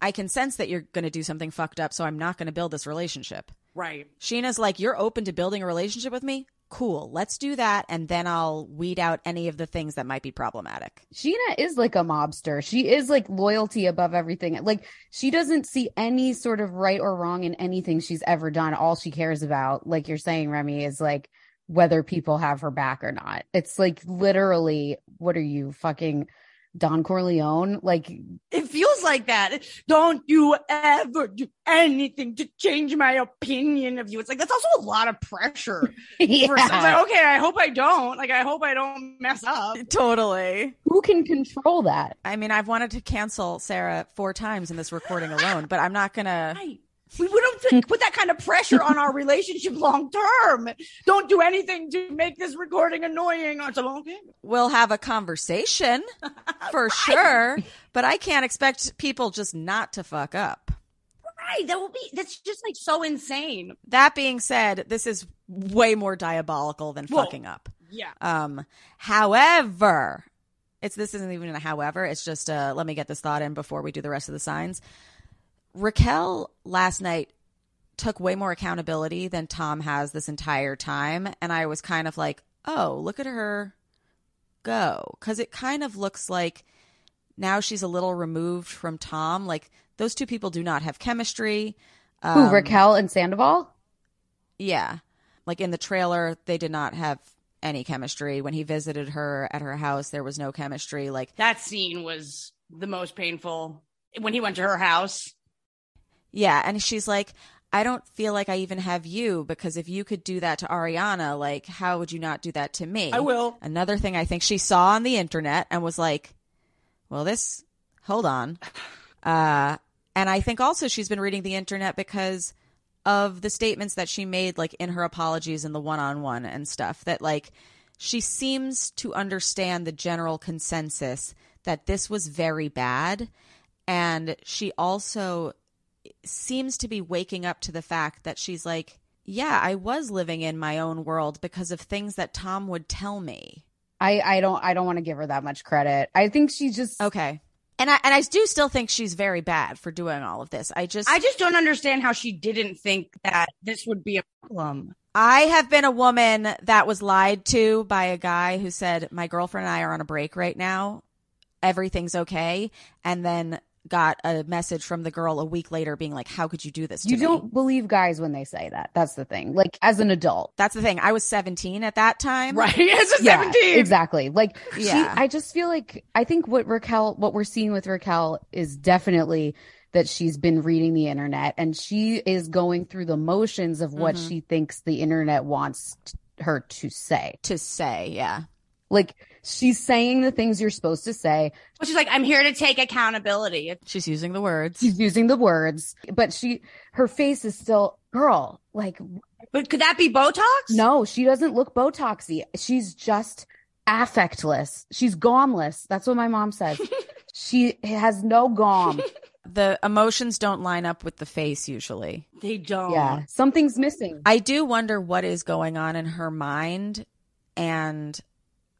I can sense that you're going to do something fucked up, so I'm not going to build this relationship. Right. Scheana's like, you're open to building a relationship with me. Cool, let's do that, and then I'll weed out any of the things that might be problematic. Sheena is like a mobster. She is like loyalty above everything. Like she doesn't see any sort of right or wrong in anything she's ever done. All she cares about, like you're saying, Remy, is like whether people have her back or not. It's like literally, what are you fucking Don Corleone. Like, It feels like that. Don't you ever do anything to change my opinion of you. It's like that's also a lot of pressure. yeah. For, like, okay, I hope I don't. Like, I hope I don't mess up. Totally. who can control that? I mean, I've wanted to cancel Sara four times in this recording alone, but I'm not gonna. Right. We wouldn't put that kind of pressure on our relationship long term. Don't do anything to make this recording annoying. Or something. Okay. We'll have a conversation for sure, but I can't expect people just not to fuck up. Right. That will be. That's just like so insane. That being said, this is way more diabolical than Whoa. fucking up. Yeah. Um, however, it's this isn't even a however. It's just uh, let me get this thought in before we do the rest of the signs. Raquel last night took way more accountability than Tom has this entire time, and I was kind of like, oh, look at her go, because it kind of looks like now she's a little removed from Tom. Like those two people do not have chemistry. Who, Um, Raquel and Sandoval? yeah. Like in the trailer, they did not have any chemistry. When he visited her at her house, there was no chemistry. Like, That scene was the most painful when he went to her house. Yeah. And she's like, I don't feel like I even have you because if you could do that to Ariana, like, how would you not do that to me? I will. Another thing I think she saw on the internet and was like, well, this, hold on. Uh, and I think also she's been reading the internet because of the statements that she made, like in her apologies and the one on one and stuff, that like she seems to understand the general consensus that this was very bad. And she also seems to be waking up to the fact that she's like, yeah, I was living in my own world because of things that Tom would tell me. I, I don't I don't want to give her that much credit. I think she just Okay. And I and I do still think she's very bad for doing all of this. I just I just don't understand how she didn't think that this would be a problem. I have been a woman that was lied to by a guy who said my girlfriend and I are on a break right now. Everything's okay, and then got a message from the girl a week later being like, "How could you do this to you me?" don't believe guys when they say that. That's the thing. Like as an adult. That's the thing. I was 17 at that time. Right? As a Yeah, 17. exactly. Like she, I just feel like I think what Raquel, what we're seeing with Raquel is definitely that she's been reading the internet and she is going through the motions of what Mhm. she thinks the internet wants her to say. To say, yeah. Like she's saying the things you're supposed to say. Well, she's like, I'm here to take accountability. She's using the words. She's using the words, but she, her face is still, girl, like, But could that be Botox? no, she doesn't look Botoxy. She's just affectless. She's gomless. That's what my mom says. she has no gom. The emotions don't line up with the face usually. They don't. Yeah, something's missing. I do wonder what is going on in her mind and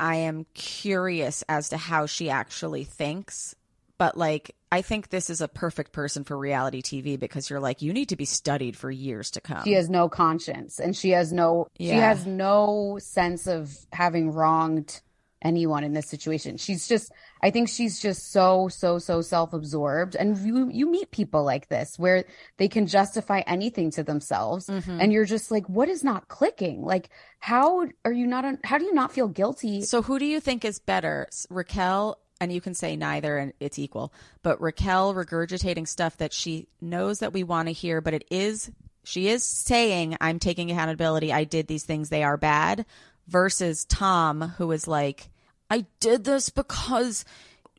I am curious as to how she actually thinks. But like I think this is a perfect person for reality TV because you're like you need to be studied for years to come. She has no conscience and she has no she has no sense of having wronged anyone in this situation. She's just I think she's just so so so self-absorbed and you you meet people like this where they can justify anything to themselves Mhm. and you're just like what is not clicking? Like how are you not how do you not feel guilty? So who do you think is better, Raquel? And you can say neither, and it's equal. But Raquel regurgitating stuff that she knows that we want to hear, but it is she is saying, "I'm taking accountability. I did these things. They are bad." Versus Tom, who is like, "I did this because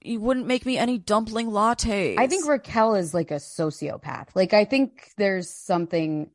you wouldn't make me any dumpling lattes." I think Raquel is like a sociopath. Like I think there's something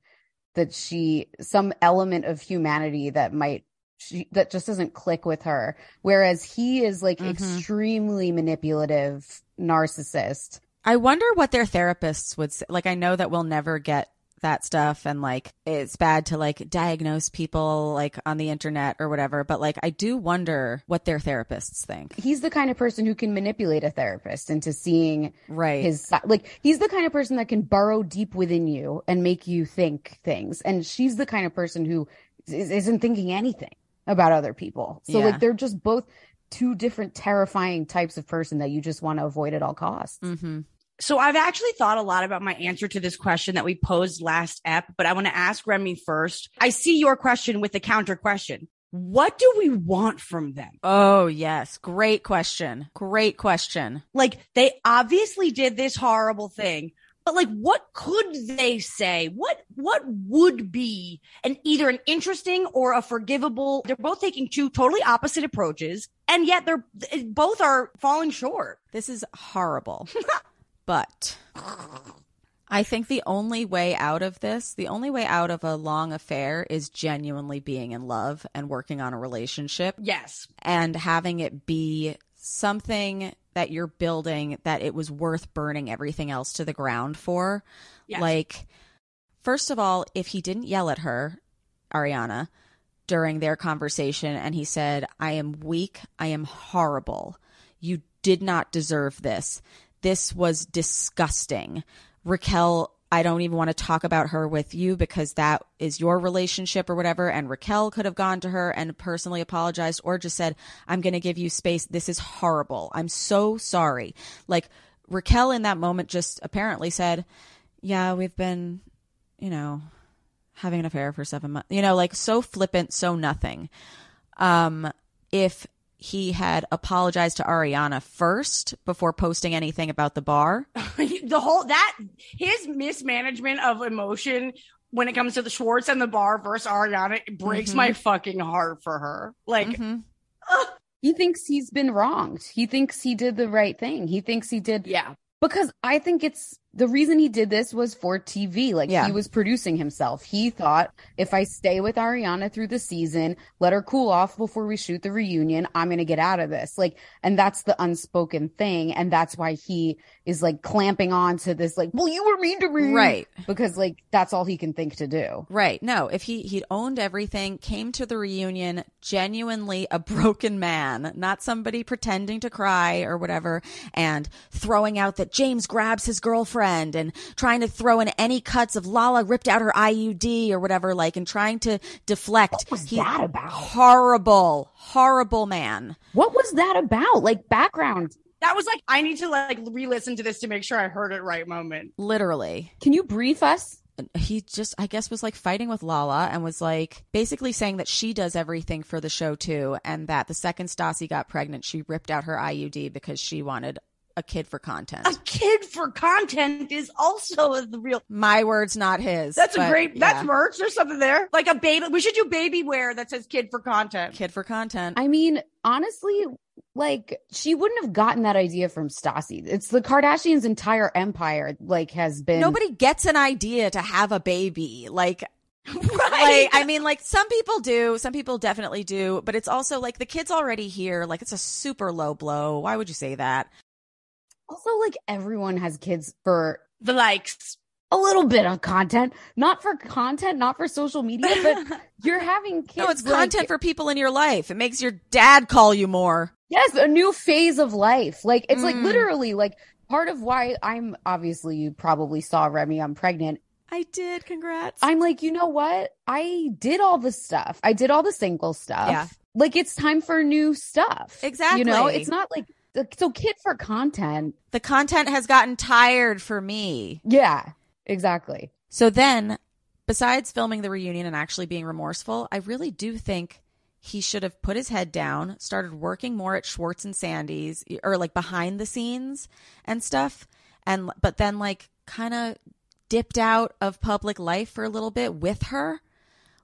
that she some element of humanity that might she that just doesn't click with her. Whereas he is like Mhm. extremely manipulative narcissist. I wonder what their therapists would say. Like, I know that we'll never get that stuff and like it's bad to like diagnose people like on the internet or whatever, but like I do wonder what their therapists think. He's the kind of person who can manipulate a therapist into seeing Right. his like he's the kind of person that can burrow deep within you and make you think things. And she's the kind of person who is, isn't thinking anything about other people. So Yeah. like they're just both two different terrifying types of person that you just want to avoid at all costs. mm-hmm. So I've actually thought a lot about my answer to this question that we posed last ep, but I want to ask Remy first. I see your question with the counter question. what do we want from them? Oh, yes. Great question. Great question. Like they obviously did this horrible thing, but like what could they say? What what would be an either an interesting or a forgivable? They're both taking two totally opposite approaches and yet they're both are falling short. This is horrible. but I think the only way out of this, the only way out of a long affair is genuinely being in love and working on a relationship Yes. and having it be something that you're building that it was worth burning everything else to the ground for. Yes. Like, first of all, if he didn't yell at her, Ariana, during their conversation and he said, I am weak, I am horrible. You did not deserve this. This was disgusting. Raquel, I don't even want to talk about her with you because that is your relationship or whatever. And Raquel could have gone to her and personally apologized or just said, I'm going to give you space. This is horrible. I'm so sorry. Like Raquel in that moment just apparently said, Yeah, we've been, you know, having an affair for seven months. You know, like so flippant, so nothing. Um, if he had apologized to Ariana first before posting anything about the bar, the whole that his mismanagement of emotion when it comes to the Schwartz and the bar versus Ariana it breaks Mhm. my fucking heart for her. Like Mhm. ugh, He thinks he's been wronged. He thinks he did the right thing. He thinks he did yeah. because I think it's the reason he did this was for TV. Like Yeah. he was producing himself. He thought if I stay with Ariana through the season, let her cool off before we shoot the reunion, I'm going to get out of this. Like, and that's the unspoken thing. And that's why he is like clamping on to this, like, well, you were mean to me. Right. Because like that's all he can think to do. Right. No, if he he'd owned everything, came to the reunion genuinely a broken man, not somebody pretending to cry or whatever, and throwing out that James grabs his girlfriend and trying to throw in any cuts of Lala ripped out her IUD or whatever, like, and trying to deflect. What was that about? Horrible, horrible man. What was that about? Like background. That was like I need to like re-listen to this to make sure I heard it right moment. Literally. Can you brief us? he just i guess was like fighting with lala and was like basically saying that she does everything for the show too and that the second stassi got pregnant she ripped out her iud because she wanted a kid for content A kid for content is also the real my words not his That's a but great that's yeah. merch. There's something there. Like a baby we should do baby wear that says kid for content. kid for content I mean, honestly, like she wouldn't have gotten that idea from Stassi. It's the Kardashians' entire empire, like, has been nobody gets an idea to have a baby like Right. like i mean like some people do some people definitely do but it's also like the kid's already here like it's a super low blow why would you say that Also, like everyone has kids for the likes. a little bit of content, not for content, not for social media, but you're having kids. no it's like- content for people in your life it makes your dad call you more yes, a new phase of life. Like it's like Mm. literally like part of why I'm obviously you probably saw Remy. I'm pregnant. I did. Congrats. I'm like, you know what? I did all the stuff. I did all the single stuff. Yeah. Like it's time for new stuff. Exactly. You know, it's not like so kid for content. the content has gotten tired for me. Yeah, exactly. So then, besides filming the reunion and actually being remorseful, I really do think he should have put his head down, started working more at Schwartz and Sandy's or like behind the scenes and stuff. And, but then like kind of dipped out of public life for a little bit with her.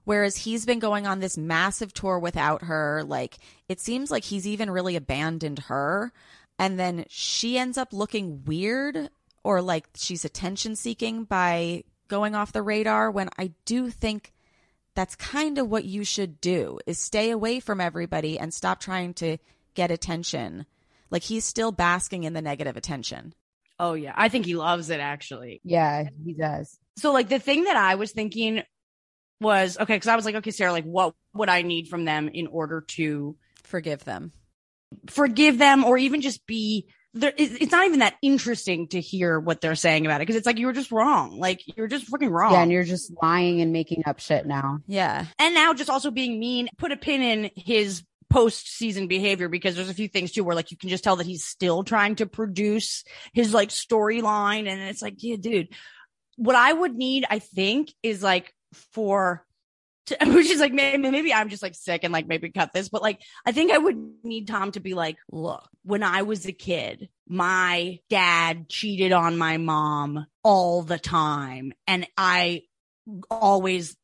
Whereas he's been going on this massive tour without her. Like, it seems like he's even really abandoned her. And then she ends up looking weird or like she's attention seeking by going off the radar when I do think that's kind of what you should do is stay away from everybody and stop trying to get attention. Like he's still basking in the negative attention. Oh yeah. I think he loves it actually. Yeah, he does. So like the thing that I was thinking was okay, because I was like, okay, Sara, like what would I need from them in order to Forgive them. forgive them or even just be there it's it's not even that interesting to hear what they're saying about it because it's like you were just wrong like you're just freaking wrong Yeah, and you're just lying and making up shit now. Yeah. and now just also being mean put a pin in his post season behavior because there's a few things too where like you can just tell that he's still trying to produce his like storyline and it's like yeah dude what i would need i think is like for to, which is like maybe, maybe I'm just like sick and like maybe cut this, but like I think I would need Tom to be like, look, when I was a kid, my dad cheated on my mom all the time, and I always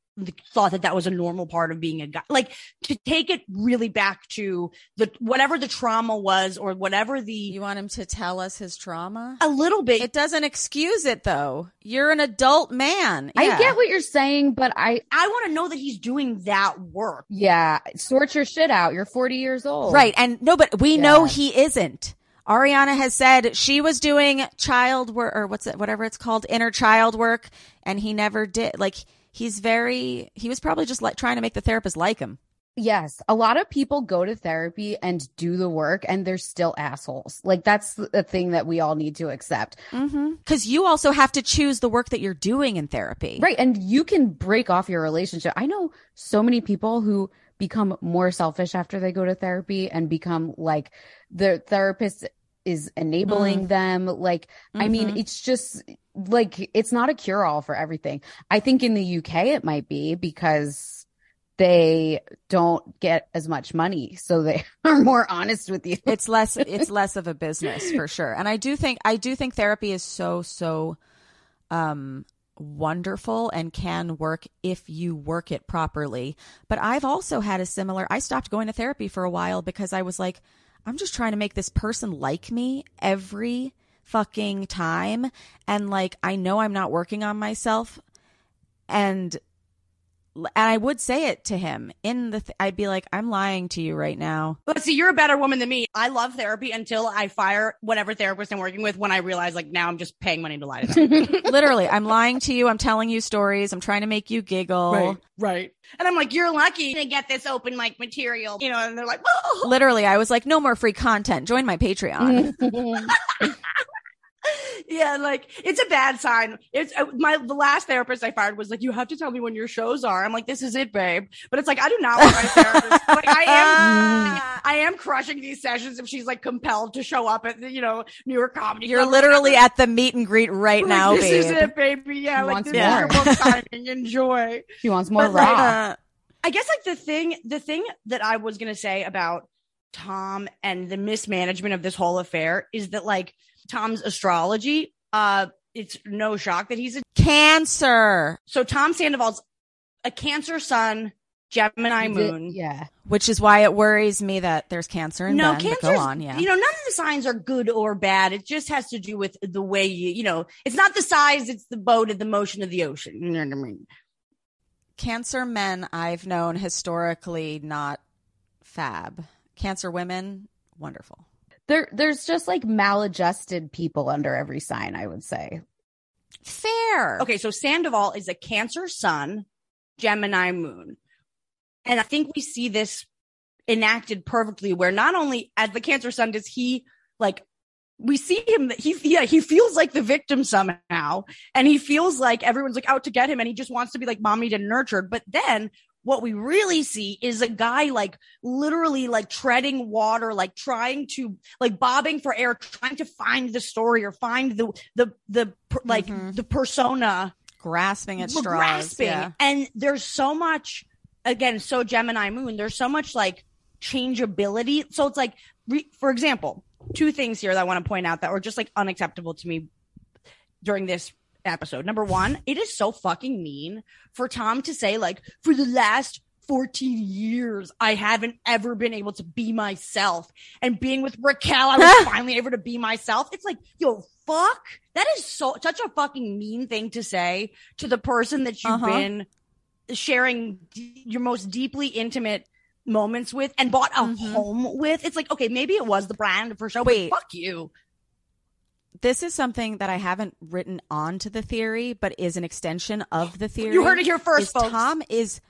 thought that that was a normal part of being a guy like to take it really back to the whatever the trauma was or whatever the You want him to tell us his trauma? a little bit It doesn't excuse it though. You're an adult man. I get what you're saying, but I, I want to know that he's doing that work yeah, sort your shit out. You're 40 years old. Right. And no, but we know he isn't. Ariana has said she was doing child work or what's it, whatever it's called, inner child work, and he never did. Like, he's very, he was probably just like trying to make the therapist like him. Yes. A lot of people go to therapy and do the work and they're still assholes. Like that's the thing that we all need to accept. Mm-hmm. Cause you also have to choose the work that you're doing in therapy. Right. And you can break off your relationship. I know so many people who become more selfish after they go to therapy and become like the therapist is enabling them. Like, I mean, Mhm. it's just like, it's not a cure all for everything. I think in the UK it might be because they don't get as much money. So they are more honest with you. it's less it's less of a business for sure and i do think i do think therapy is so so um wonderful and can work if you work it properly but i've also had a similar i stopped going to therapy for a while because i was like i'm just trying to make this person like me every fucking time. And like i know i'm not working on myself. And and I would say it to him in the th- I'd be like I'm lying to you right now But see, you're a better woman than me. I love therapy until I fire whatever therapist I'm working with when I realize like now I'm just paying money to lie to them. Literally, I'm lying to you. I'm telling you stories. I'm trying to make you giggle. right. Right. And I'm like, you're lucky to get this open mic material, you know, and they're like. Literally, I was like, no more free content. Join my Patreon. yeah, like it's a bad sign. It's uh, my the last therapist I fired was like, you have to tell me when your shows are. I'm like, this is it, babe. But it's like I do not want my therapist. like I am, I am crushing these sessions if she's like compelled to show up at the, you know New York Comedy. You're Club literally at the meet and greet right Like, now, this is it, baby. Yeah, He like wants this is your more. book signing. Enjoy. He wants more But, like, raw. I guess like the thing, the thing that I was gonna say about Tom and the mismanagement of this whole affair is that like Tom's astrology, uh, it's no shock that he's a Cancer, so Tom Sandoval's a Cancer Sun, Gemini Moon. yeah. which is why it worries me that there's cancer in No, men. But Cancer. go on, yeah. You know, none of the signs are good or bad. It just has to do with the way you, you know, it's not the size, it's the boat and the motion of the ocean. You know what I mean? cancer men I've known historically not fab. Cancer women, wonderful. There, there's just like maladjusted people under every sign, I would say. Fair. Okay, so Sandoval is a Cancer Sun, Gemini Moon. And I think we see this enacted perfectly where not only as the Cancer Sun does he like we see him that he yeah, he feels like the victim somehow and he feels like everyone's like out to get him and he just wants to be like mommied and nurtured. But then what we really see is a guy like literally like treading water, like trying to like bobbing for air, trying to find the story or find the the the like Mhm. the persona Grasping at straws. grasping. Yeah. And there's so much, again, so Gemini moon, there's so much like changeability. So it's like, re- for example, two things here that I want to point out that were just like unacceptable to me during this episode. Number one, it is so fucking mean for Tom to say, like, for the last 14 years, I haven't ever been able to be myself. And being with Raquel, I was finally able to be myself. It's like, yo, fuck. That is so such a fucking mean thing to say to the person that you've Uh-huh. been sharing d- your most deeply intimate moments with and bought a Mhm. home with. It's like, okay, maybe it was the brand for show, Wait. fuck you. This is something that I haven't written onto the theory, but is an extension of the theory. You heard it here first, is folks. Tom is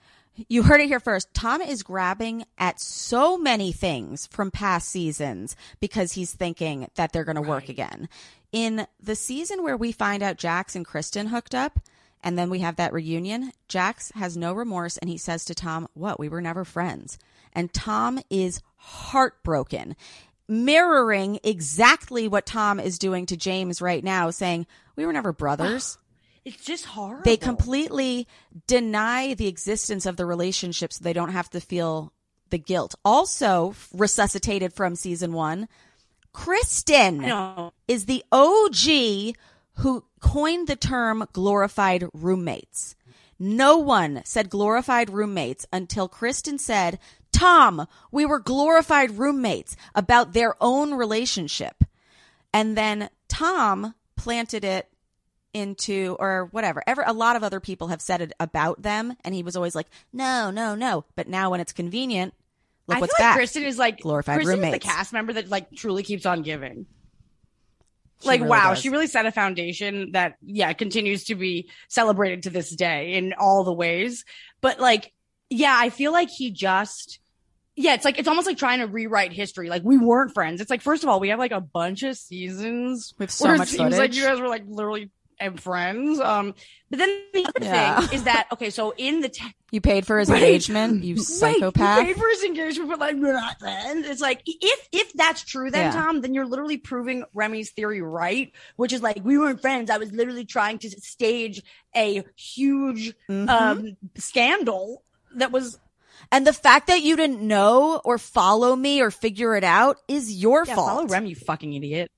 you heard it here first. Tom is grabbing at so many things from past seasons because he's thinking that they're going to work again. In the season where we find out Jax and Kristen hooked up, and then we have that reunion, Jax has no remorse and he says to Tom, What? We were never friends. And Tom is heartbroken, mirroring exactly what Tom is doing to James right now, saying, We were never brothers. It's just horrible. They completely deny the existence of the relationship so they don't have to feel the guilt. Also, resuscitated from season one, Kristen is the OG who coined the term glorified roommates. No one said glorified roommates until Kristen said, Tom, we were glorified roommates about their own relationship. And then Tom planted it into or whatever. Ever a lot of other people have said it about them and he was always like, "No, no, no." But now when it's convenient, look I what's feel like back. Kristen is like Glorified Kristen is the cast member that like truly keeps on giving. She like really wow, does. she really set a foundation that yeah continues to be celebrated to this day in all the ways. But like yeah, I feel like he just yeah, it's like it's almost like trying to rewrite history. Like we weren't friends. It's like first of all, we have like a bunch of seasons with so where it much seems like you guys were like literally and friends. Um, but then the other Yeah. thing is that okay, so in the te- You paid for his Right. engagement, you Right, psychopath. you paid for his engagement, but like we're not friends. It's like if if that's true, then Yeah. Tom, then you're literally proving Remy's theory right, which is like we weren't friends. I was literally trying to stage a huge Mhm. um scandal that was and the fact that you didn't know or follow me or figure it out is your yeah, fault. follow Remy, you fucking idiot.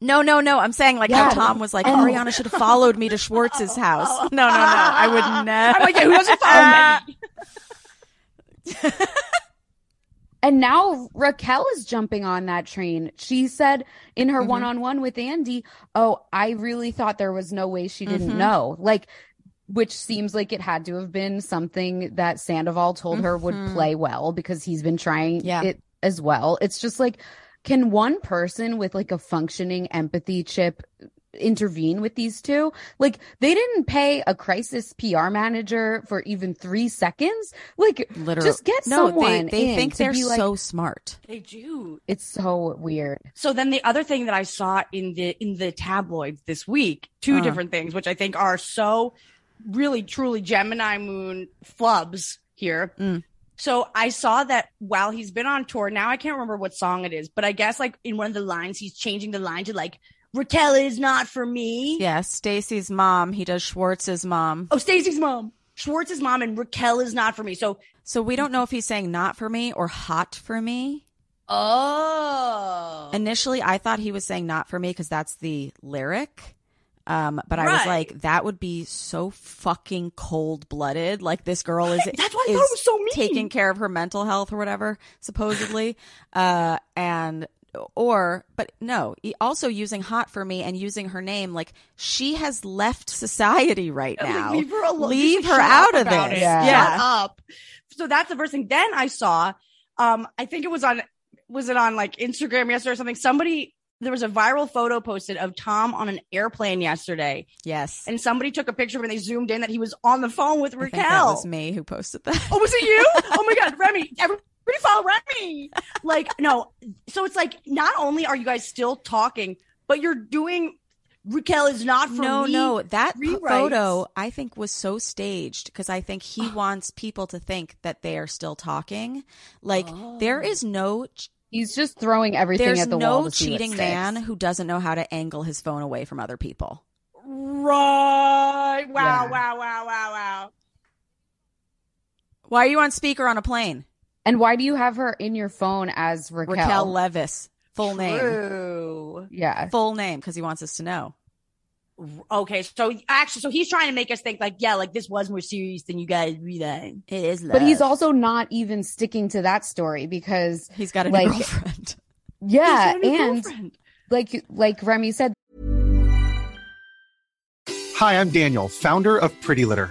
No, no, no. I'm saying like Yeah. how Tom was like, And- Ariana should have followed me to Schwartz's house. No, no, no. I would never. I'm like, yeah, who doesn't follow me? And now Raquel is jumping on that train. She said in Mm-hmm. her one on one with Andy, Oh, I really thought there was no way she didn't Mhm. know. Like, which seems like it had to have been something that Sandoval told her would Mhm. play well because he's been trying Yeah. it as well. It's just like, can one person with like a functioning empathy chip intervene with these two? Like, they didn't pay a crisis PR manager for even three seconds. Like, Literally, just get no. someone They, they in think to they're be like, so smart. They do. it's so weird. So then the other thing that I saw in the in the tabloids this week, two Uh. different things, which I think are so really truly Gemini moon flubs here. Mm. So I saw that while he's been on tour, now I can't remember what song it is, but I guess like in one of the lines, he's changing the line to like Raquel is not for me. Yeah, Stacy's mom. He does Schwartz's mom. Oh, Stacy's mom. Schwartz's mom and Raquel is not for me. So So we don't know if he's saying not for me or hot for me. Oh. Initially, I thought he was saying not for me because that's the lyric. Um, but I was like, that would be so fucking cold blooded. Like this girl is, That's why is thought it was so mean. taking care of her mental health or whatever, supposedly. uh, and or but no, also using hot for me and using her name like she has left society right now. leave her alone. Leave her out of this. it. Yeah. Shut up. So that's the first thing. Then I saw, um, I think it was on, was it on like Instagram yesterday or something? Somebody, there was a viral photo posted of Tom on an airplane yesterday, Yes. and somebody took a picture of him and they zoomed in that he was on the phone with I Raquel. think that was me who posted that. Oh, was it you? oh my God, Remy, everybody follow Remy. Like, no. So it's like, not only are you guys still talking, but you're doing, Raquel is not for no, me. no, that rewrites. photo I think was so staged because I think he wants people to think that they are still talking. Like there oh. is no He's just throwing everything there's at the wall. no to see what cheating man who doesn't know how to angle his phone away from other people. Right. Wow, Yeah. wow, wow, wow, wow. Why are you on speaker on a plane? And why do you have her in your phone as Raquel? Raquel Leviss, full name, yeah. full name because he wants us to know. Okay, so actually, so he's trying to make us think like, yeah, like this was more serious than you guys realize. It is, But he's also not even sticking to that story because he's got a like- new girlfriend. yeah, He's got a new and girlfriend. like like Remy said, Hi, I'm Daniel, founder of Pretty Litter.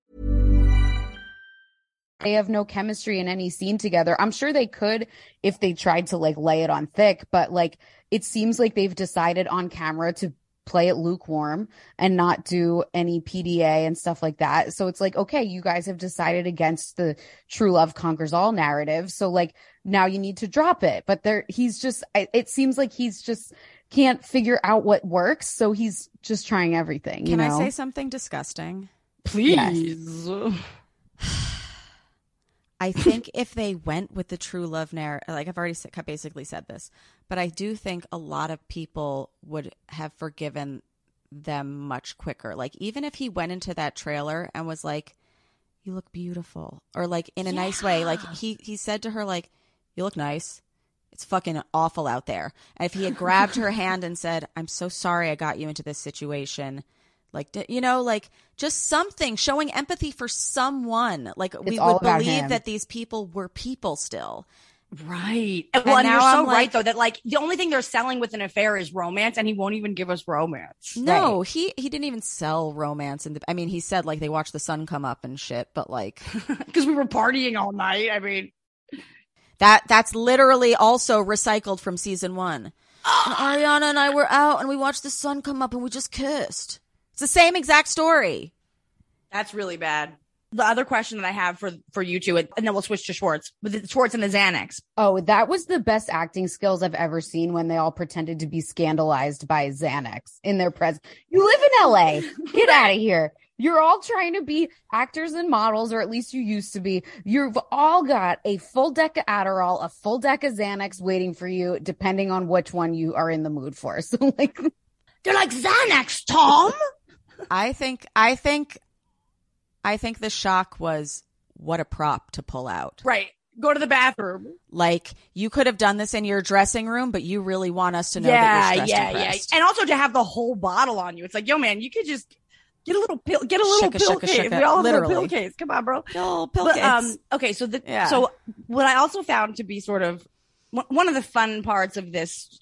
They have no chemistry in any scene together. I'm sure they could if they tried to like lay it on thick, but like it seems like they've decided on camera to play it lukewarm and not do any PDA and stuff like that. So it's like, okay, you guys have decided against the true love conquers all narrative. So like now you need to drop it. But there, he's just, it seems like he's just can't figure out what works. So he's just trying everything. Can you know? I say something disgusting? Please. I think if they went with the true love narrative, like I've already basically said this, but I do think a lot of people would have forgiven them much quicker. Like even if he went into that trailer and was like, "You look beautiful," or like in a nice way, like he he said to her like, "You look nice." It's fucking awful out there. And if he had grabbed her hand and said, "I'm so sorry I got you into this situation," like you know, like just something showing empathy for someone. Like we would believe him. that these people were people still. Right. Well, and, now you're so I'm right though that like the only thing they're selling with an affair is romance, and he won't even give us romance. No, he he didn't even sell romance. and I mean, he said like they watched the sun come up and shit, but like Because we were partying all night. I mean, that that's literally also recycled from season one. And Ariana and I were out and we watched the sun come up and we just kissed. It's the same exact story. that's really bad. The other question that I have for for you two, and then we'll switch to Schwartz, with the Schwartz and the Xanax. Oh, that was the best acting skills I've ever seen when they all pretended to be scandalized by Xanax in their presence. You live in LA. Get out of here. You're all trying to be actors and models, or at least you used to be. You've all got a full deck of Adderall, a full deck of Xanax waiting for you, depending on which one you are in the mood for. So, like, They're like Xanax, Tom. I think I think I think the shock was what a prop to pull out. right. Go to the bathroom. Like you could have done this in your dressing room, but you really want us to know yeah, that yeah, yeah. And also to have the whole bottle on you. It's like, yo, man, you could just get a little pill, get a little Shaka, pill shaka, case. shaka. We all have a pill case. Come on, bro. Oh, pill But, kits. um, okay, so the Yeah. so what I also found to be sort of one- one of the fun parts of this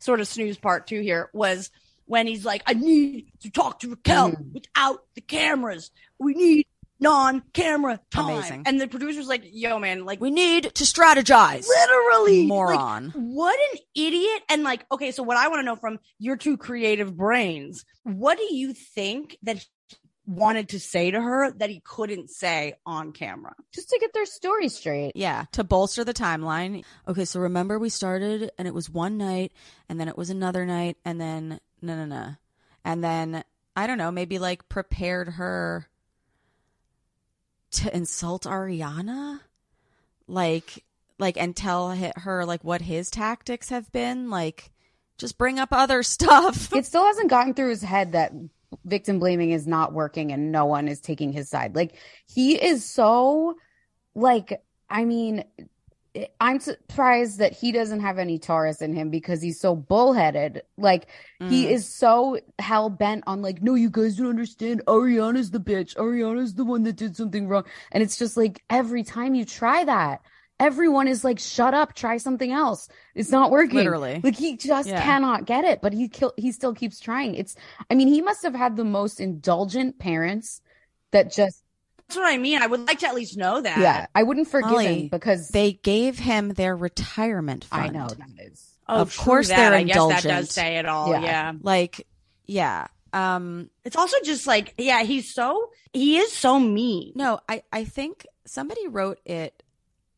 sort of snooze part two here was when he's like, "I need to talk to Raquel Mm. without the cameras. We need non-camera time." Amazing. And the producer's like, "Yo, man, like we need to strategize. literally like, Moron. what an idiot and like okay so what i want to know from your two creative brains what do you think that he wanted to say to her that he couldn't say on camera just to get their story straight. Yeah, to bolster the timeline. Okay, so remember we started and it was one night and then it was another night and then no no no. And then I don't know, maybe like prepared her to insult Ariana? Like like and tell her like what his tactics have been, like just bring up other stuff. it still hasn't gotten through his head that victim blaming is not working and no one is taking his side. Like he is so like I mean I'm surprised that he doesn't have any Taurus in him because he's so bullheaded. Like he Mm. is so hell bent on like, no, you guys don't understand. Ariana's the bitch. Ariana's the one that did something wrong. And it's just like every time you try that, everyone is like, shut up, try something else. It's not working. Literally. Like he just Yeah. cannot get it, but he kill he still keeps trying. It's I mean, he must have had the most indulgent parents that just that's what i mean i would like to at least know that yeah, I wouldn't forgive Molly, him because They gave him their retirement fund. I know that is. oh, Of course that. they're i guess that does say it all Yeah. yeah. Like yeah. Um it's also just like yeah he's so he is so mean No, I, I think somebody wrote it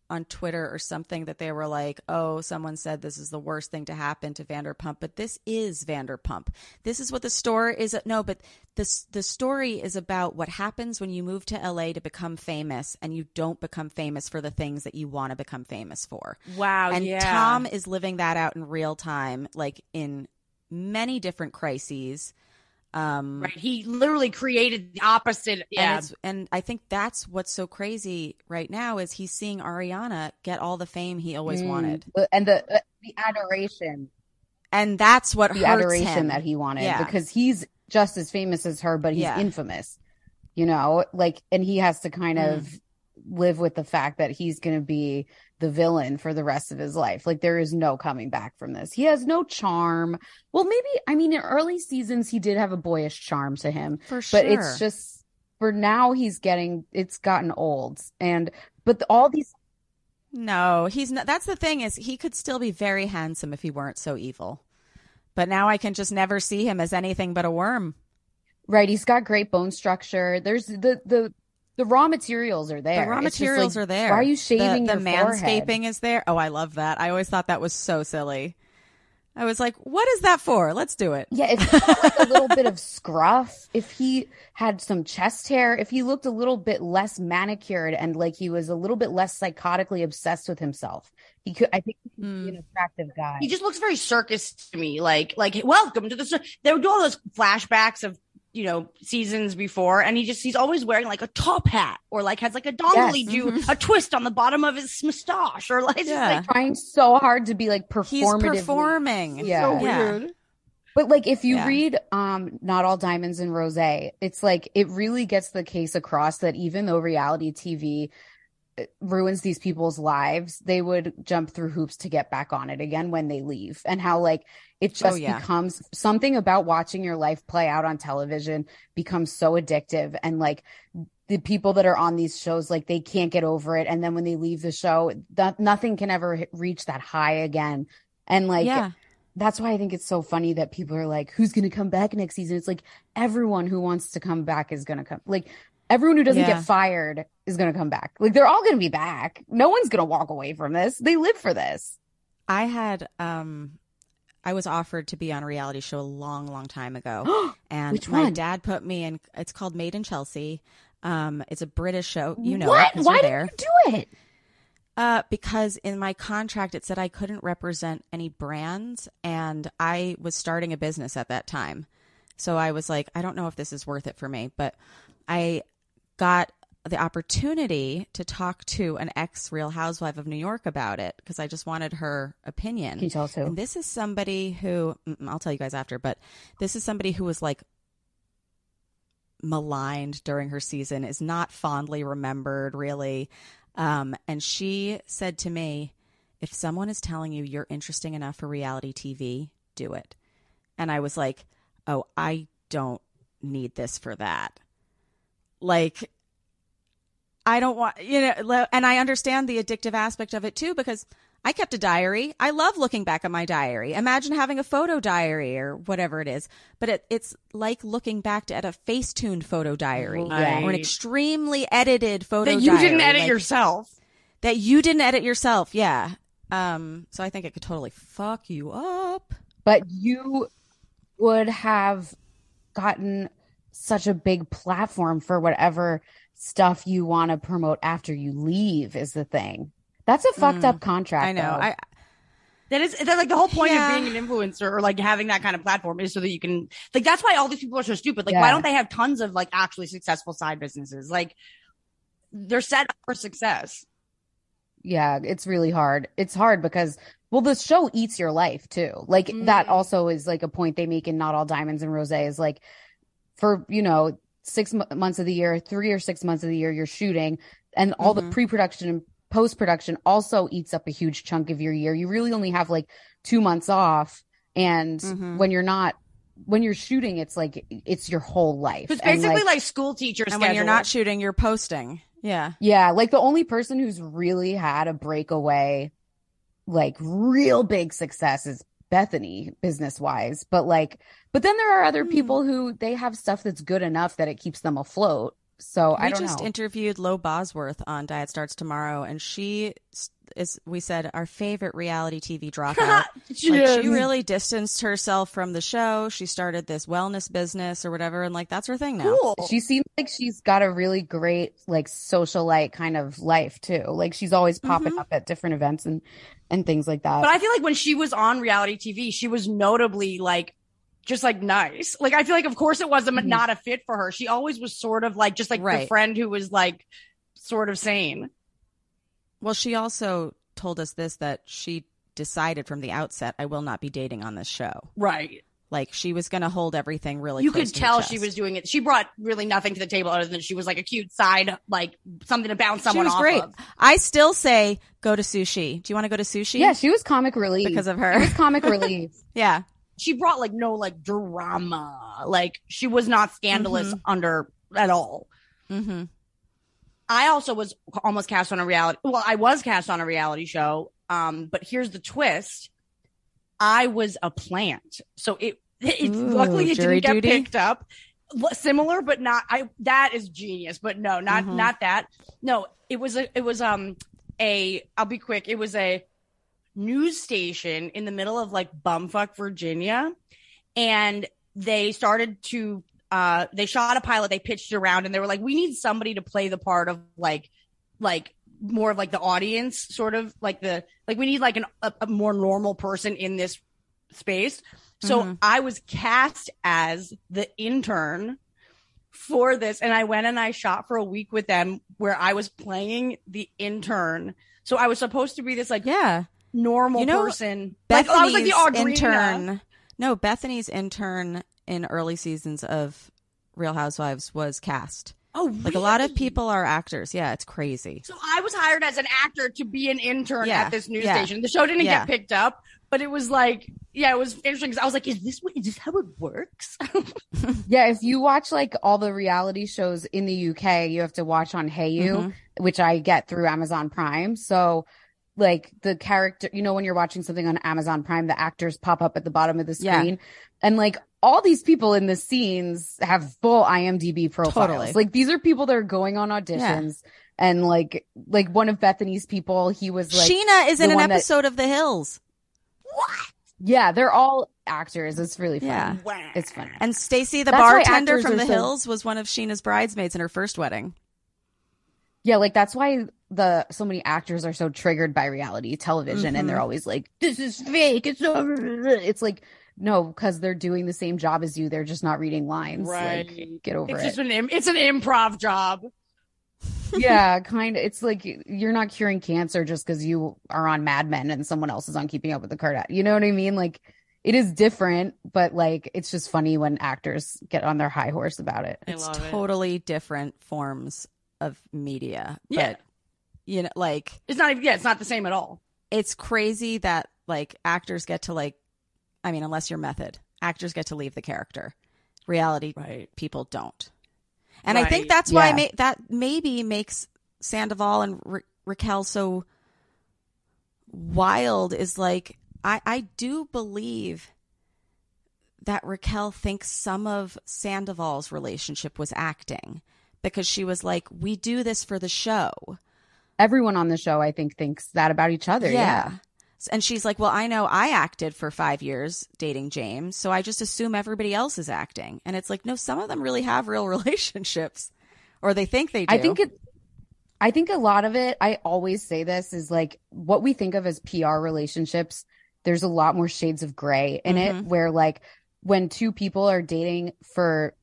on Twitter or something that they were like, oh, someone said this is the worst thing to happen to Vanderpump, but this is Vanderpump. This is what the story is. No, but this the story is about what happens when you move to LA to become famous and you don't become famous for the things that you want to become famous for. wow and yeah. Tom is living that out in real time, like in many different crises. Um, Right. He literally created the opposite. And, Yeah. it's, and I think that's what's so crazy right now is he's seeing Ariana get all the fame he always Mm. wanted, and the uh, the adoration, and that's what the hurts adoration him. that he wanted Yeah. because he's just as famous as her, but he's Yeah. infamous. You know, like, and he has to kind Mm. of live with the fact that he's going to be the villain for the rest of his life. Like, there is no coming back from this. He has no charm. Well, maybe, I mean, in early seasons, he did have a boyish charm to him, for sure. but it's just for now, he's getting, it's gotten old. And, but the, all these no, he's not. That's the thing is he could still be very handsome if he weren't so evil. But now I can just never see him as anything but a worm. Right, he's got great bone structure. There's the the the raw materials are there. The raw It's materials like, are there. Why are you shaving the, the your forehead? manscaping is there? Oh, I love that. I always thought that was so silly. I was like, what is that for? Let's do it. Yeah, if he had like a little bit of scruff, if he had some chest hair, if he looked a little bit less manicured and like he was a little bit less psychotically obsessed with himself, he could. I think he could Hmm. be an attractive guy. he just looks very circus to me. Like, like, welcome to the. They would do all those flashbacks of you know seasons before, and he just he's always wearing like a top hat or like has like a dongly Yes. do a twist on the bottom of his mustache or like, it's just, Yeah. like trying so hard to be like He's performative. performing. Yeah. so Yeah. weird. But like if you Yeah. read um Not All Diamonds and Rose, it's like it really gets the case across that even though reality TV ruins these people's lives, they would jump through hoops to get back on it again when they leave. And how like it oh, just Oh, yeah. becomes something about watching your life play out on television becomes so addictive and like the people that are on these shows like they can't get over it and then when they leave the show that nothing can ever reach that high again. And like yeah. that's why I think it's so funny that people are like, who's going to come back next season? It's like everyone who wants to come back is going to come. Like everyone who doesn't Yeah. get fired is going to come back. Like they're all going to be back. No one's going to walk away from this. They live for this. I had um I was offered to be on a reality show a long, long time ago. and my dad put me in it's called Made in Chelsea. Um it's a British show. You know what? Why did there. you do it? Uh, because in my contract it said I couldn't represent any brands, and I was starting a business at that time. So I was like, I don't know if this is worth it for me, but I got the opportunity to talk to an ex Real Housewife of New York about it because I just wanted her opinion. Can you tell us who? And this is somebody who mm, I'll tell you guys after, but this is somebody who was like maligned during her season, is not fondly remembered really. Um, and she said to me, if someone is telling you you're interesting enough for reality TV, do it. And I was like, oh, I don't need this for that. Like, I don't want, you know, and I understand the addictive aspect of it too because I kept a diary. I love looking back at my diary. Imagine having a photo diary or whatever it is, but it, it's like looking back to, at a face-tuned photo diary Right. or an extremely edited photo diary. that you didn't edit like- yourself. that you didn't edit yourself. Yeah. Um, so I think it could totally fuck you up. But you would have gotten such a big platform for whatever stuff you want to promote after you leave is the thing. That's a fucked up contract. Mm. I know. though. I That is that like the whole point Yeah. of being an influencer or like having that kind of platform is so that you can like that's why all these people are so stupid. Like Yeah. why don't they have tons of like actually successful side businesses? Like they're set up for success. yeah, it's really hard. It's hard because well, the show eats your life too. Like that Mm. also is like a point they make in Not All Diamonds and Rose is like for you know six mo- months of the year, three or six months of the year, you're shooting, and all the Mhm. pre-production and post-production also eats up a huge chunk of your year. You really only have like two months off, and Mhm. when you're not when you're shooting, it's like it's your whole life. It's And, basically like, school teachers. and when you're not shooting, you're posting. Yeah. Yeah, like the only person who's really had a breakaway, like real big success is Bethany business wise. But like, but then there are other Hmm. people who they have stuff that's good enough that it keeps them afloat. So I we don't just know. interviewed Lo Bosworth on Diet Starts Tomorrow, and she is, we said, our favorite reality TV dropout. like, she really distanced herself from the show. She started this wellness business or whatever, and like that's her thing now. cool. she seems like she's got a really great like socialite kind of life too. Like she's always popping Mhm. up at different events and and things like that. But I feel like when she was on reality TV, she was notably like just like nice. Like I feel like of course it wasn't a, Mhm. not a fit for her. She always was sort of like just like the friend who was like sort of sane. Well, she also told us this that she decided from the outset, I will not be dating on this show. Right. Like she was going to hold everything really. you close could to tell she was doing it. She brought really nothing to the table other than she was like a cute side, like something to bounce She someone was off great. of. I still say go to sushi. Do you want to go to sushi? Yeah, she was comic relief because of her. It was comic relief. yeah. She brought like no like drama. Like she was not scandalous Mhm. under at all. Mm-hmm. I also was almost cast on a reality. Well, I was cast on a reality show. Um, but here's the twist: I was a plant, so it. it Ooh, luckily, it didn't get duty? picked up. Similar, but not. I that is genius, but no, not Mhm. not that. No, it was a. It was um a. I'll be quick. It was a news station in the middle of like bumfuck Virginia, and they started to uh they shot a pilot they pitched it around and they were like we need somebody to play the part of like like more of like the audience sort of like the like we need like an a, a more normal person in this space so Mhm. i was cast as the intern for this and i went and i shot for a week with them where i was playing the intern so i was supposed to be this like Yeah. Normal You know, person like Bethany's i was like the Audrina. intern. No, Bethany's intern in early seasons of Real Housewives was cast. oh Like a lot of people are actors. Yeah, it's crazy. So I was hired as an actor to be an intern Yeah, at this news yeah. station. The show didn't Yeah. get picked up, but it was like, yeah, it was interesting because I was like, is this what- is this how it works? Yeah, if you watch like all the reality shows in the UK, you have to watch on Hayu, Mhm. which I get through Amazon Prime. So like the character, you know, when you're watching something on Amazon Prime, the actors pop up at the bottom of the Yeah. screen. And like all these people in the scenes have full IMDb profiles. Totally. Like these are people that are going on auditions. And like like one of Bethany's people, he was like Scheana is in an one that- episode of The Hills. What? Yeah, they're all actors. It's really fun. Yeah. wow. It's fun. And Stacie, the That's bartender from The so- Hills, was one of Scheana's bridesmaids in her first wedding. Yeah, like that's why the so many actors are so triggered by reality television and Mm-hmm. they're always like, This is fake. It's so it's like no, because they're doing the same job as you. They're just not reading lines. Right. Like, get over It's it. just an im- it's an improv job. yeah, kind of. It's like you're not curing cancer just because you are on Mad Men and someone else is on Keeping Up with the Kardashians. You know what I mean? Like it is different, but like it's just funny when actors get on their high horse about it. It's love it. totally different forms of media. Yeah. But, you know, like, It's not even yeah, it's not the same at all. it's crazy that, like, actors get to, like, I mean, unless you're method, actors get to leave the character. Reality Right. people don't. And I think that's why Yeah. ma- that maybe makes Sandoval and Ra- Raquel so wild is like I I do believe that Raquel thinks some of Sandoval's relationship was acting because she was like we do this for the show. Everyone on the show, I think, thinks that about each other. Yeah. And she's like, "Well, I know I acted for 5 years dating James, so I just assume everybody else is acting." And it's like, "No, some of them really have real relationships or they think they do." I think it I think a lot of it, I always say this is like what we think of as PR relationships, there's a lot more shades of gray in it Mhm. where like when two people are dating for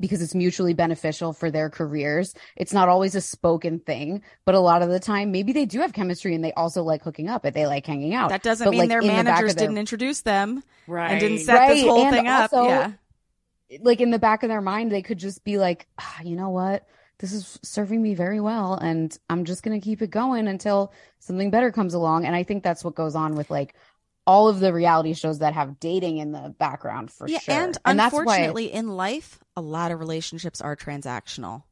because it's mutually beneficial for their careers, it's not always a spoken thing, but a lot of the time maybe they do have chemistry and they also like hooking up and they like hanging out. That doesn't But, mean like, their in the back managers their- didn't introduce them Right. and didn't set this Right, whole and thing up. also- Yeah. like in the back of their mind, they could just be like, ah, you know what? This is serving me very well, and I'm just gonna keep it going until something better comes along. And I think that's what goes on with like all of the reality shows that have dating in the background for yeah, sure. and, that's why unfortunately, in life, a lot of relationships are transactional.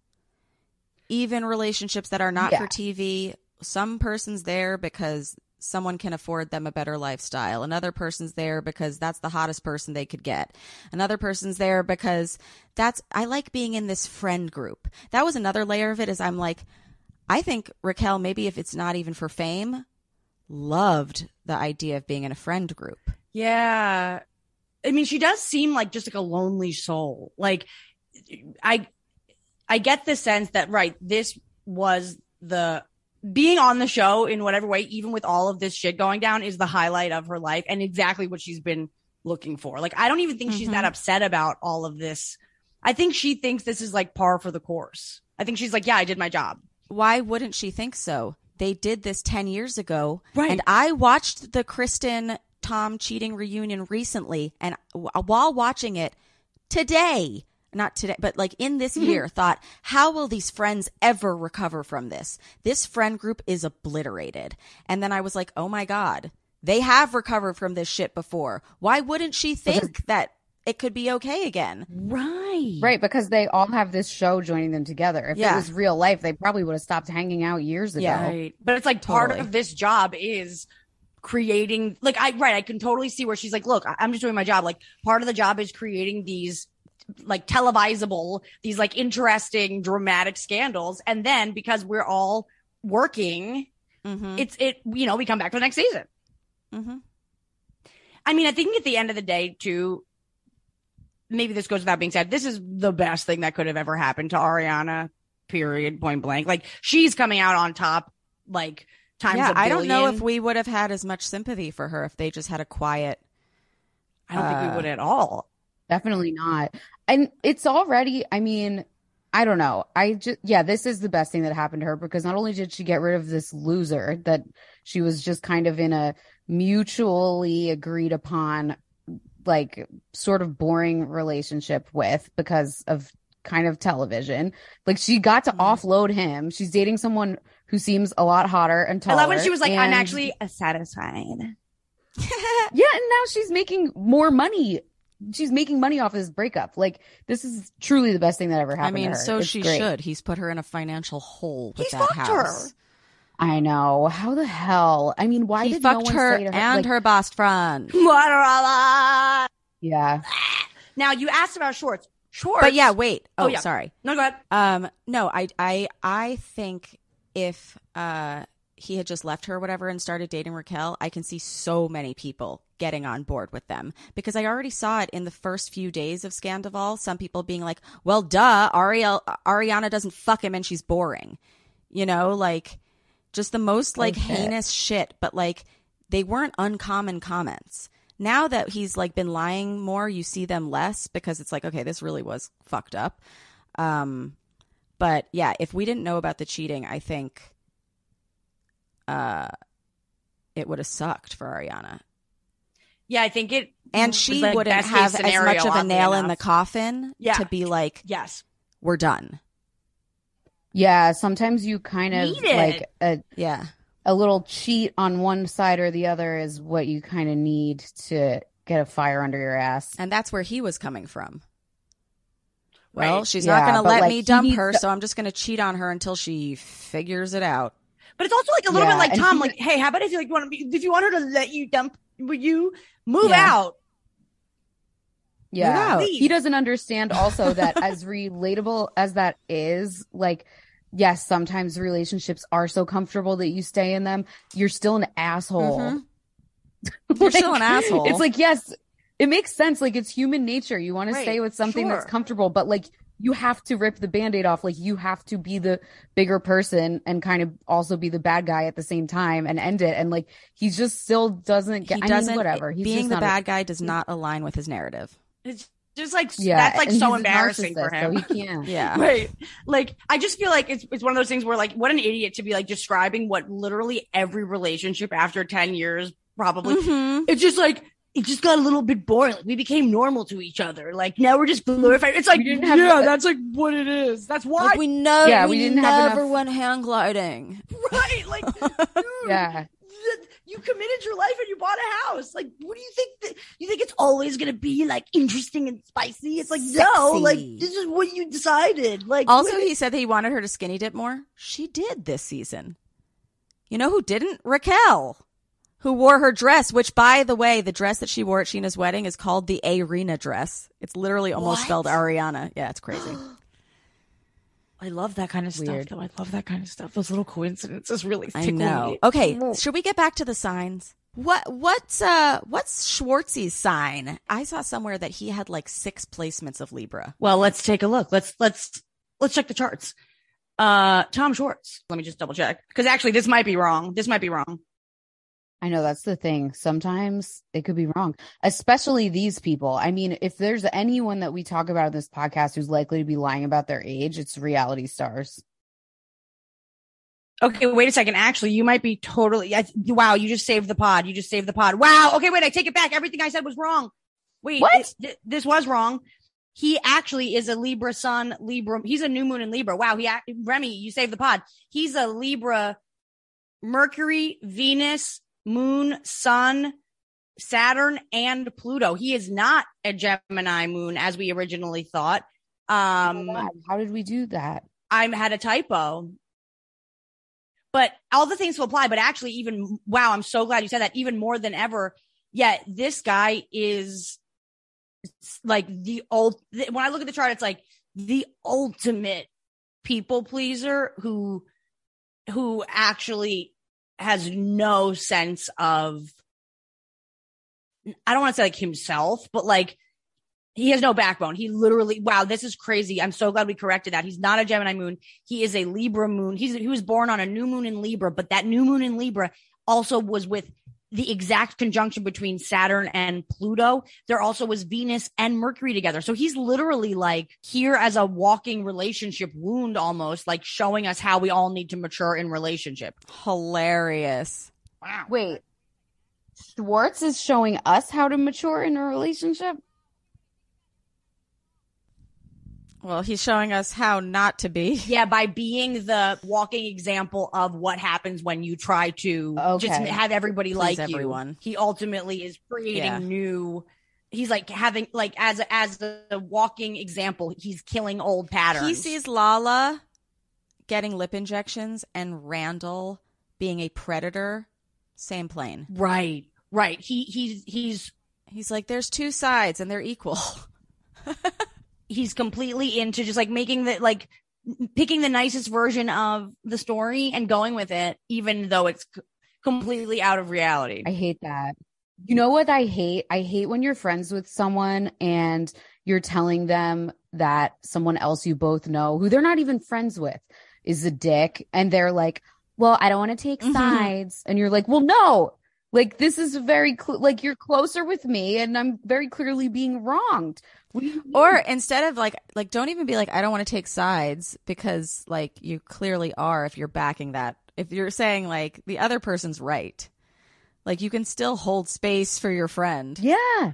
Even relationships that are not Yeah. for TV, some person's there because someone can afford them a better lifestyle. Another person's there because that's the hottest person they could get. Another person's there because that's I like being in this friend group. That was another layer of it is I'm like I think Raquel maybe if it's not even for fame loved the idea of being in a friend group. Yeah. I mean, she does seem like just like a lonely soul. Like I I get the sense that right, this was the being on the show in whatever way, even with all of this shit going down, is the highlight of her life and exactly what she's been looking for. Like, I don't even think she's that Mhm. upset about all of this. I think she thinks this is like par for the course. I think she's like, yeah, I did my job. Why wouldn't she think so? They did this 10 years ago. Right. And I watched the Kristen Tom cheating reunion recently. And while watching it today, not today, but like in this mm-hmm. year, thought, how will these friends ever recover from this? This friend group is obliterated. And then I was like, oh my God, they have recovered from this shit before. Why wouldn't she think that it could be okay again? Right. Right, because they all have this show joining them together. If Yeah. it was real life, they probably would have stopped hanging out years ago. Yeah. Right. But it's like part of this job is creating like I right, I can totally see where she's like, look, I- I'm just doing my job. Like part of the job is creating these like televisable, these like interesting, dramatic scandals. And then because we're all working, Mm-hmm. it's it, you know, we come back for the next season. mm-hmm. I mean, I think at the end of the day, too, maybe this goes without being said. This is the best thing that could have ever happened to Ariana. Period. Point blank. Like she's coming out on top. Like times. Yeah, a I don't know if we would have had as much sympathy for her if they just had a quiet. I don't think uh, we would at all. Definitely not. And it's already, I mean, I don't know. I just, yeah, this is the best thing that happened to her because not only did she get rid of this loser that she was just kind of in a mutually agreed upon, like, sort of boring relationship with because of kind of television. Like, she got to mm-hmm. offload him. She's dating someone who seems a lot hotter and taller. I taller. love when she was like, "I'm and- actually satisfied." Yeah, and now she's making more money. She's making money off his breakup. Like this is truly the best thing that ever happened. I mean, to her. so It's she great. should. He's put her in a financial hole with He's that fucked her. House. I know. How the hell? I mean, why he did no fucked one her say to her and like, her best friend. Now Yeah, Now you asked about shorts. Shorts. But yeah, wait. Oh, Oh, yeah. sorry. No, go ahead. Um, no, I, I, I think if uh he had just left her or whatever and started dating Raquel, I can see so many people getting on board with them because I already saw it in the first few days of Scandival. Some people being like, "Well, duh, Ariel, Ariana doesn't fuck him and she's boring," you know, like just the most like heinous shit. But like they weren't uncommon comments. Now that he's like been lying more, you see them less because it's like, okay, this really was fucked up. Um, but yeah, if we didn't know about the cheating, I think uh it would have sucked for Ariana. Yeah, I think it. And she like, wouldn't have as much of a nail in the coffin Yeah. to be like, Yes. we're done. Yeah. Sometimes you kind of Need like a Yeah. a little cheat on one side or the other is what you kind of need to get a fire under your ass. And that's where he was coming from. Well, Right. she's Yeah, not going to let like, me dump needs her, to- so I'm just going to cheat on her until she figures it out. But it's also like a little Yeah, bit like Tom, he- like, hey, how about if you like want to be, if you want her to let you dump, will you move Yeah. out? Yeah. out. He doesn't understand also that as relatable as that is, like, yes, sometimes relationships are so comfortable that you stay in them. You're still an asshole. Mhm. You're still an asshole. It's like, yes, it makes sense. Like, it's human nature. You want Right, to stay with something that's comfortable, but like, you have to rip the band aid off. Like, you have to be the bigger person and kind of also be the bad guy at the same time and end it. And like, he just still doesn't get, he I doesn't, mean, whatever. He's being just the not a- bad guy does not align with his narrative. It's just like yeah. that's like and so embarrassing for him. So he can't. Yeah. Right. Like, I just feel like it's, it's one of those things where, like, what an idiot to be like describing what literally every relationship after 10 years probably. Mhm. It's just like, it just got a little bit boring. Like, we became normal to each other. Like, now we're just glorified. It's like, We didn't yeah, that's like what it is. That's why. Like we know, Yeah, we, we didn't have never enough- went hang gliding. right. Like, dude, Yeah. You committed your life and you bought a house. Like, what do you think? That, you think it's always going to be like interesting and spicy? It's like, no, like, this is what you decided. Like, Also, he said that he wanted her to skinny dip more. She did this season. You know who didn't? Raquel, who wore her dress, which, by the way, the dress that she wore at Scheana's wedding is called the Arena dress. It's literally almost What? spelled Ariana. Yeah, it's crazy. I love that kind of Weird. stuff. Though I love that kind of stuff. Those little coincidences really I know. me. Okay, should we get back to the signs? What what's uh what's Schwartz's sign? I saw somewhere that he had like six placements of Libra. Well, let's take a look. Let's let's let's check the charts. Uh, Tom Schwartz. Let me just double check because actually this might be wrong. This might be wrong. I know that's the thing. Sometimes it could be wrong, especially these people. I mean, if there's anyone that we talk about in this podcast who's likely to be lying about their age, it's reality stars. Okay, wait a second. Actually, you might be totally. I, wow, you just saved the pod. You just saved the pod. Wow. Okay, wait. I take it back. Everything I said was wrong. Wait, What? it- this was wrong. He actually is a Libra Sun, Libra. He's a new moon in Libra. Wow. He, Remy, you saved the pod. He's a Libra, Mercury, Venus, Moon, Sun, Saturn, and Pluto. He is not a Gemini moon as we originally thought. Um, God, how did we do that? I had a typo. But all the things will apply. But actually, even wow, I'm so glad you said that. Even more than ever, yet this guy is like the old. When I look at the chart, it's like the ultimate people pleaser who who actually has no sense of. I don't want to say like himself, but like he has no backbone. He literally, wow, this is crazy. I'm so glad we corrected that. He's not a Gemini moon. He is a Libra moon. He's, he was born on a new moon in Libra, but that new moon in Libra also was with the exact conjunction between Saturn and Pluto. There also was Venus and Mercury together. So he's literally like here as a walking relationship wound almost, like showing us how we all need to mature in relationship. Hilarious. Wow. Wait, Schwartz is showing us how to mature in a relationship? Well, he's showing us how not to be. Yeah, by being the walking example of what happens when you try to just have everybody Please like everyone. you. He ultimately is creating Yeah. new. He's like having like as a, as a walking example. He's killing old patterns. He sees Lala getting lip injections and Randall being a predator. Same plane. right, right. He he's he's He's like, there's two sides and they're equal. he's completely into just like making the like picking the nicest version of the story and going with it, even though it's c- completely out of reality. I hate that. You know what I hate? I hate when you're friends with someone and you're telling them that someone else you both know, who they're not even friends with, is a dick. And they're like, well, I don't want to take Mhm. sides. And you're like, well, no, like this is very, cl- like you're closer with me and I'm very clearly being wronged. What do you mean? or instead of like, like, don't even be like, I don't want to take sides because like you clearly are if you're backing that. If you're saying like the other person's right, like you can still hold space for your friend. yeah.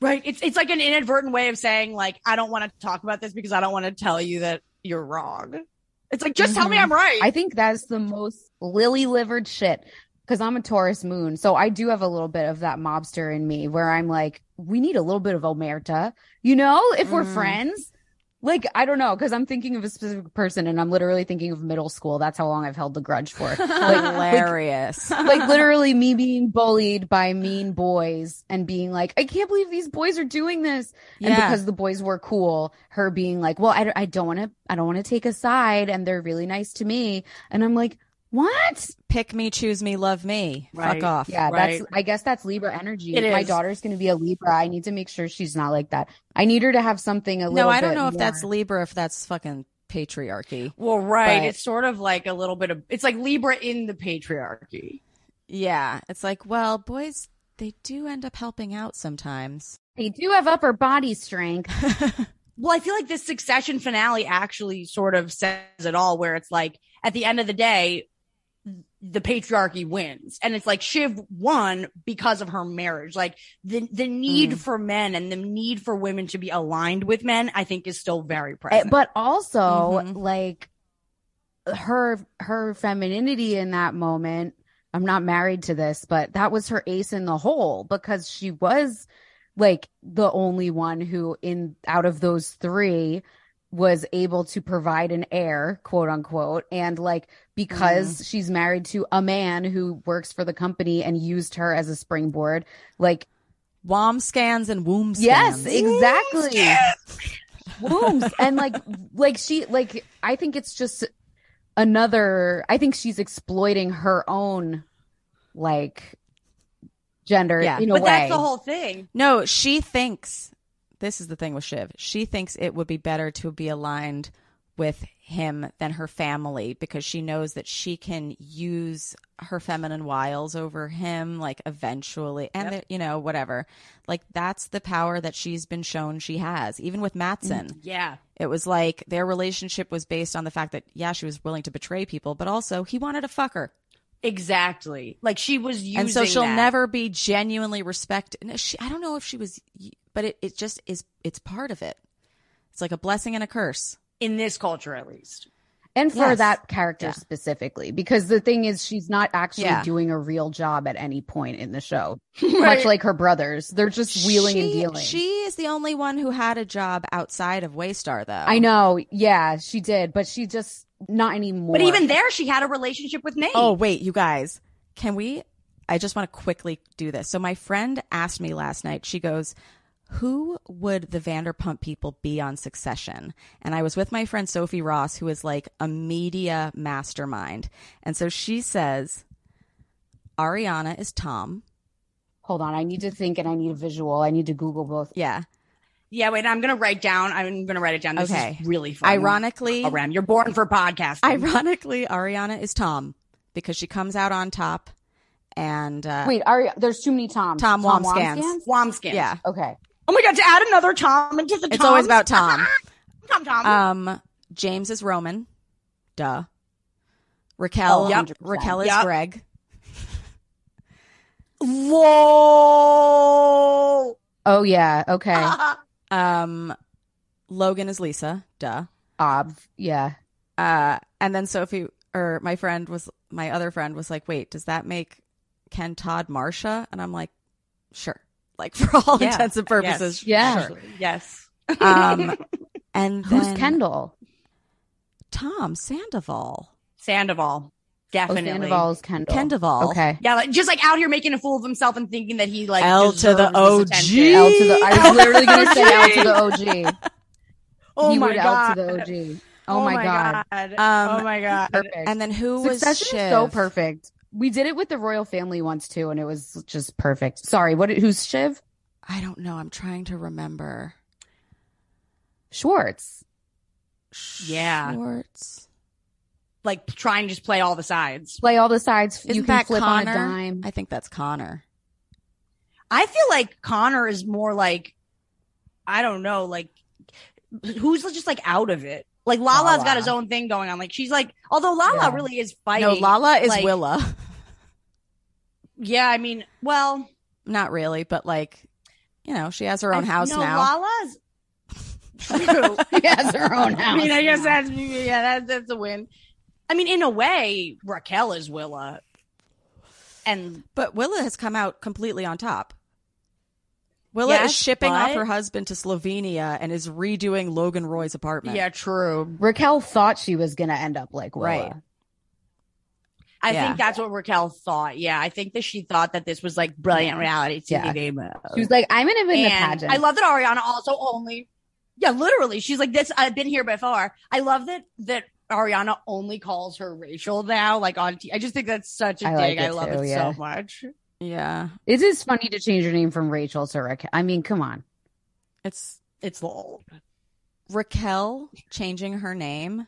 Right. It's it's like an inadvertent way of saying like I don't want to talk about this because I don't want to tell you that you're wrong. It's like just tell me Mhm. I'm right. I think that's the most lily livered shit because I'm a Taurus moon. So I do have a little bit of that mobster in me where I'm like, we need a little bit of omerta, you know, if we're Mm. friends. Like, I don't know, because I'm thinking of a specific person and I'm literally thinking of middle school. That's how long I've held the grudge for. Like, Hilarious. like literally me being bullied by mean boys and being like, I can't believe these boys are doing this. And because the boys were cool, her being like, well, I, I don't want to, I don't want to take a side and they're really nice to me. And I'm like, what? Pick me, choose me, love me. Right. Fuck off. Yeah, Right. that's, I guess that's Libra energy. It My is. daughter's going to be a Libra. I need to make sure she's not like that. I need her to have something a little No, I don't bit know if more- that's Libra, if that's fucking patriarchy. well, right. But- it's sort of like a little bit of it's like Libra in the patriarchy. Yeah. It's like, well, boys, they do end up helping out sometimes. They do have upper body strength. Well, I feel like this succession finale actually sort of says it all, where it's like at the end of the day, the patriarchy wins. And it's like Shiv won because of her marriage. Like the the need Mm. for men and the need for women to be aligned with men, I think is still very Eh, present. but also Mhm. like her her femininity in that moment i'm not married to this but that was her ace in the hole because she was like the only one who in out of those three was able to provide an heir quote unquote and like because mm. she's married to a man who works for the company and used her as a springboard like Wom scans and womb scans. Yes, scans. exactly. Wombs and like like she like I think it's just another I think she's exploiting her own like gender Yeah. in a but way. that's the whole thing. No, she thinks this is the thing with Shiv. She thinks it would be better to be aligned with him than her family because she knows that she can use her feminine wiles over him like eventually and that, you know whatever like that's the power that she's been shown she has even with Matsson mm, Yeah. it was like their relationship was based on the fact that yeah she was willing to betray people but also he wanted to fuck her Exactly. Like she was using and so she'll that. never be genuinely respected no, she, I don't know if she was but it, it just is it's part of it it's like a blessing and a curse in this culture at least. And for Yes. that character Yeah. specifically, because the thing is, she's not actually Yeah. doing a real job at any point in the show. Right. Much like her brothers, they're just wheeling and dealing. She is the only one who had a job outside of Waystar, though. I know, yeah, she did, but she just not anymore. But even there, she had a relationship with Nate. Oh, wait, you guys. Can we? I just want to quickly do this. So, my friend asked me last night, she goes, Who would the Vanderpump people be on Succession? And I was with my friend Sophie Ross, who is like a media mastermind. And so she says, Ariana is Tom. hold on, I need to think and I need a visual. I need to Google both. Yeah. Yeah, wait, I'm gonna write down. I'm gonna write it down. This Okay. is really fun. Ironically, around you're born for podcasting. ironically, Ariana is Tom because she comes out on top. And uh, Wait, are there's too many Toms. Tom Wambsgans. Wambsgans? Wamskin. yeah, Okay. Oh my god, to add another Tom into the Tom. it's Toms. always about Tom. Tom Tom. Um, James is Roman. Duh. Raquel. Oh, yep. Raquel is Yep. Greg. Whoa. Oh yeah. Okay. Um, Logan is Lisa. Duh. Ob. Yeah. Uh, and then Sophie or my friend was my other friend was like, "Wait, does that make Ken Todd Marcia?" And I'm like, "Sure." Like for all Yeah. intents and purposes. Yeah. sure. Yes. Um, and Who's Kendall? Tom Sandoval. Sandoval. Oh, Definitely. Sandoval's Kendall. Kendoval. Okay. Yeah, like, just like out here making a fool of himself and thinking that he like L to the OG. L to the. I was literally gonna say L to the OG. Oh he my would god. L to the OG. Oh, my god. Um, oh my god. Perfect. And then who was Succession is so perfect. We did it with the royal family once too, and it was just perfect. Sorry, what? Who's Shiv? I don't know. I'm trying to remember. Schwartz. Yeah. Schwartz. Like trying to just play all the sides. Play all the sides. Isn't you can flip Connor? on a dime. I think that's Connor. I feel like Connor is more like I don't know, like who's just like out of it. Like Lala's Lala. got his own thing going on. Like she's like, although Lala Yeah. really is fighting. No, Lala is like- Willa. Yeah, I mean, well, Not really, but like, you know, she has her own I- house no, now. Lala's true. She has her own house. I mean, I guess that's yeah, that's that's a win. I mean, in a way, Raquel is Willa, and But Willa has come out completely on top. Willa Yes, is shipping off her husband to Slovenia and is redoing Logan Roy's apartment. yeah, true. Raquel thought she was gonna end up like Willa. Right. I Yeah. think that's what Raquel thought. Yeah, I think that she thought that this was like brilliant reality Yeah. TV. mode. She was like, "I'm gonna win the And pageant." I love that Ariana also only, yeah, literally, she's like this. I've been here before. I love that that Ariana only calls her Rachel now, like on. T- I just think that's such a I dig. like I love too, it yeah. so much. Yeah. It is funny to change your name from Rachel to Raquel. I mean, come on. It's It's lol. Raquel changing her name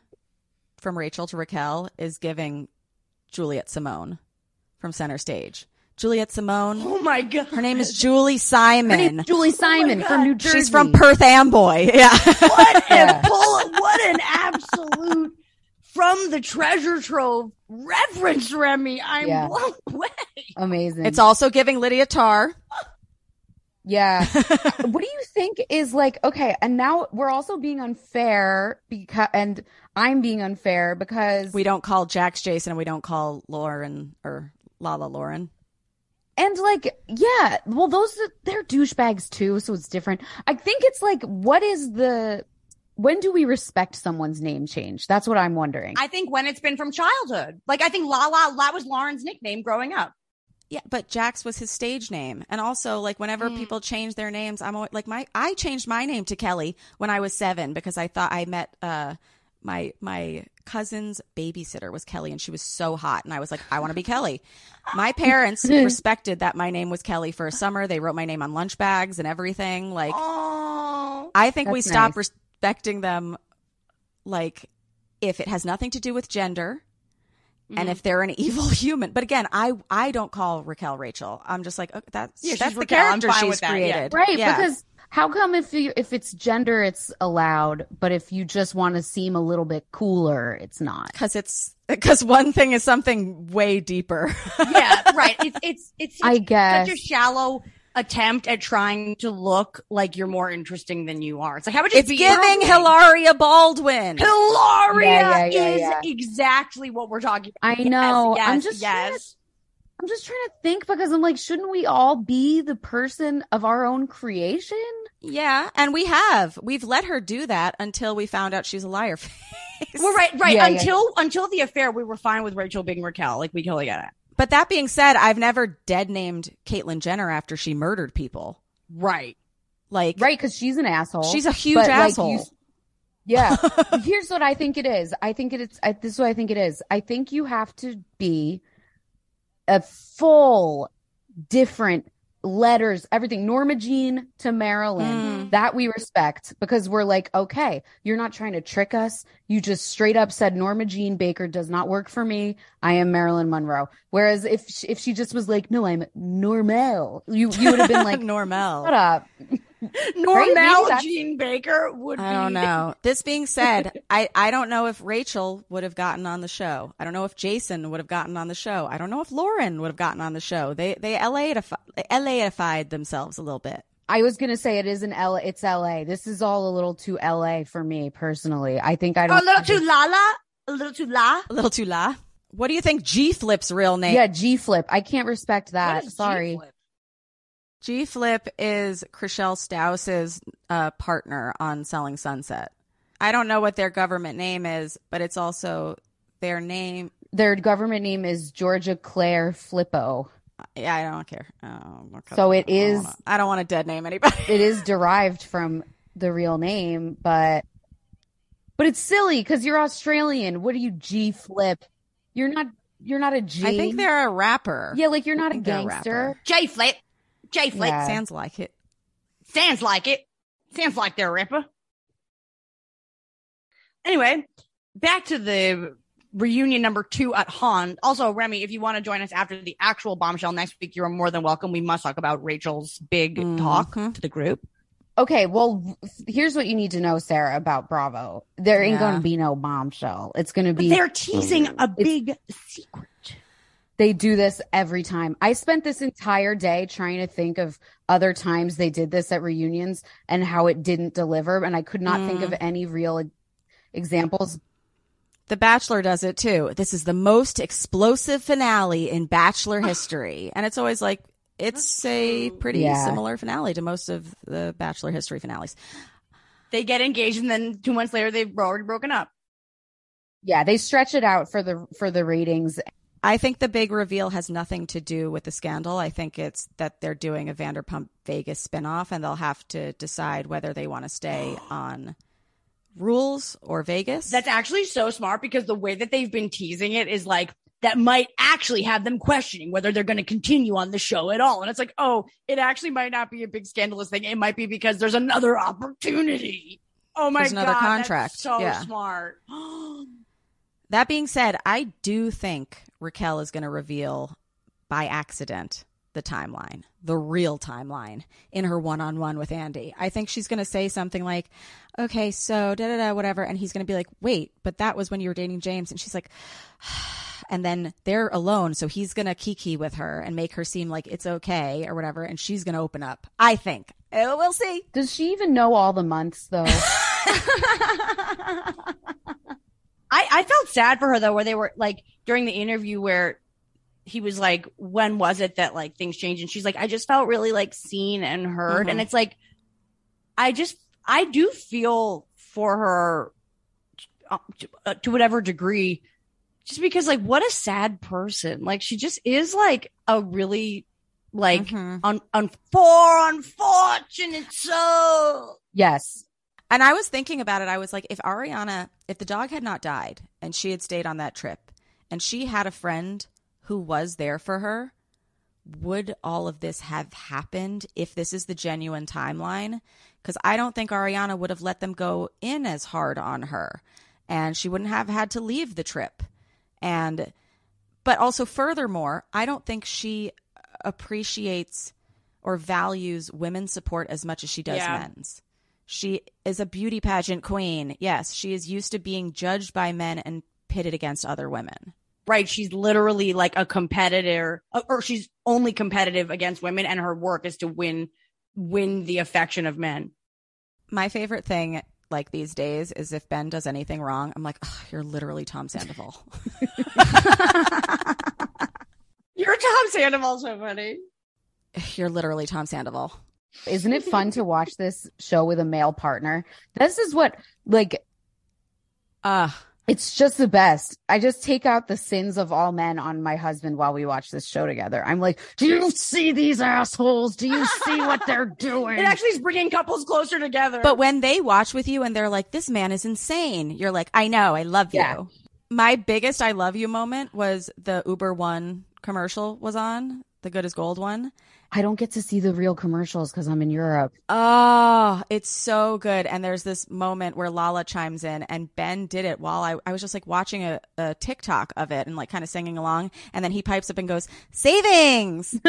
from Rachel to Raquel is giving Juliet Simone from Center Stage. Juliet Simone. Oh my god, Her name is Julie Simon. Julie oh Simon God. from New Jersey. She's from Perth Amboy. Yeah. what Yeah. a pull! What an absolute from the treasure trove reference, Remy. I'm Yeah. blown away. Amazing. it's also giving Lydia Tar. Yeah. what do you think is like okay, and now we're also being unfair because and I'm being unfair because We don't call Jax Jason and we don't call Lauren or Lala Lauren. and like yeah, well those they're douchebags too, so it's different. I think it's like what is the when do we respect someone's name change? That's what I'm wondering. I think when it's been from childhood, like I think La La that was Lauren's nickname growing up. Yeah, but Jax was his stage name. And also, like, whenever Mm. people change their names, I'm always, like, my, I changed my name to Kelly when I was seven because I thought I met, uh, my, my cousin's babysitter was Kelly and she was so hot. And I was like, I want to be Kelly. My parents respected that my name was Kelly for a summer. They wrote my name on lunch bags and everything. Like, Oh, I think we That's stopped nice. Respecting them, like, if it has nothing to do with gender Mm-hmm. and if they're an evil human. But again, I I don't call Raquel Rachel. I'm just like okay, that's Yeah, that's the Raquel. Character fine she's with that, yeah. created. Right, Yeah. because how come if you if it's gender it's allowed, but if you just want to seem a little bit cooler, it's not. because it's because one thing is something way deeper. yeah, right. It's it's it's I guess. such a shallow attempt at trying to look like you're more interesting than you are. It's like how about just it's be giving interesting? Hilaria Baldwin. Hilaria Yeah, yeah, yeah, is yeah. exactly what we're talking about. I know. Yes, I'm just trying to- yes. I'm just trying to think because I'm like, shouldn't we all be the person of our own creation? Yeah, and we have. We've let her do that until we found out she's a liar face. Well, right, right. Yeah, yeah. until until the affair, we were fine with Rachel being Raquel. Like we totally get it. But that being said, I've never dead named Caitlyn Jenner after she murdered people. Right. Like, Right, because she's an asshole. She's a huge But, like, asshole. you- yeah. Here's what I think it is. I think it is. I, this is what I think it is. I think you have to be a full, different letters, everything. Norma Jean to Marilyn. Mm-hmm. That we respect because we're like, okay, you're not trying to trick us. You just straight up said Norma Jean Baker does not work for me. I am Marilyn Monroe. Whereas if she, if she just was like, no, I'm normal, you you would have been like, Normal. shut up. Normal that's- Jean Baker would I don't know. This being said, I, I don't know if Rachel would have gotten on the show. I don't know if Jason would have gotten on the show. I don't know if Lauren would have gotten on the show. They they LA-ified, LA-ified themselves a little bit. I was gonna say it is an L. It's L.A. This is all a little too L.A. for me personally. I think I don't. a little too la la. a little too la. A little too la. What do you think G Flip's real name? Yeah, G Flip. I can't respect that. Sorry. G-flip? G Flip is Chrishell Stause's uh, partner on Selling Sunset. I don't know what their government name is, but it's also their name. Their government name is Georgia Claire Flipo. Yeah, I don't care. Oh. So it I is- wanna- I don't want to dead name anybody. It is derived from the real name, but but it's silly because you're Australian. What are you, G Flip? You're not. You're not a G. I think they're a rapper. Yeah, like you're not a think they're a gangster. J Flip. J Flip. Yeah. Sounds like it. Sounds like it. Sounds like they're a rapper. Anyway, back to the reunion number two at Han. Also, Remy, if you want to join us after the actual bombshell next week, you're more than welcome. We must talk about Rachel's big talk Mhm. to the group. Okay, well, here's what you need to know, Sarah, about Bravo. There ain't Yeah. going to be no bombshell. It's going to But be. they're teasing a big secret. They do this every time. I spent this entire day trying to think of other times they did this at reunions and how it didn't deliver, and I could not think of mm. any real examples. The Bachelor does it too. This is the most explosive finale in Bachelor history. And it's always like, it's a pretty Yeah. similar finale to most of the Bachelor history finales. They get engaged, and then two months later, they've already broken up. Yeah, they stretch it out for the for the ratings. I think the big reveal has nothing to do with the scandal. I think it's that they're doing a Vanderpump Vegas spinoff and they'll have to decide whether they want to stay on rules or Vegas. That's actually so smart because the way that they've been teasing it is like that might actually have them questioning whether they're going to continue on the show at all. And it's like, oh, it actually might not be a big scandalous thing. It might be because there's another opportunity. Oh my God. There's another contract. That's so Yeah. smart. That being said, I do think Raquel is going to reveal by accident the timeline, the real timeline in her one on one with Andy. I think she's going to say something like, okay, so da da da, whatever. And he's going to be like, wait, but that was when you were dating James. And she's like, and then they're alone. So he's going to kiki with her and make her seem like it's okay or whatever. And she's going to open up. I think. Uh, We'll see. Does she even know all the months though? I, I felt sad for her though, where they were like during the interview where he was like, when was it that like things changed? And she's like, I just felt really like seen and heard. Mhm. And it's like, I just, I do feel for her uh, to, uh, to whatever degree, just because like, what a sad person. Like, she just is like a really like Mhm. un, un, for unfortunate soul. yes. And I was thinking about it. I was like, if Ariana, if the dog had not died and she had stayed on that trip and she had a friend who was there for her, would all of this have happened if this is the genuine timeline? Because I don't think Ariana would have let them go in as hard on her. and she wouldn't have had to leave the trip. And, but also, furthermore, I don't think she appreciates or values women's support as much as she does Yeah. men's. She is a beauty pageant queen. Yes, she is used to being judged by men and pitted against other women. Right. She's literally like a competitor, or she's only competitive against women, and her work is to win win the affection of men. My favorite thing, like these days, is if Ben does anything wrong, I'm like, "Ugh, you're literally Tom Sandoval. You're Tom Sandoval, so funny. you're literally Tom Sandoval. Isn't it fun to watch this show with a male partner? This is what like Uh, it's just the best. I just take out the sins of all men on my husband while we watch this show together. I'm like, do you see these assholes? Do you see what they're doing? It actually is bringing couples closer together. but when they watch with you and they're like, this man is insane, you're like, I know, I love you. Yeah. My biggest I love you moment was the Uber One commercial was on, the good as gold one. I don't get to see the real commercials because I'm in Europe. Oh, it's so good. And there's this moment where Lala chimes in, and Ben did it while I, I was just like watching a, a TikTok of it and like kind of singing along. And then he pipes up and goes, Savings.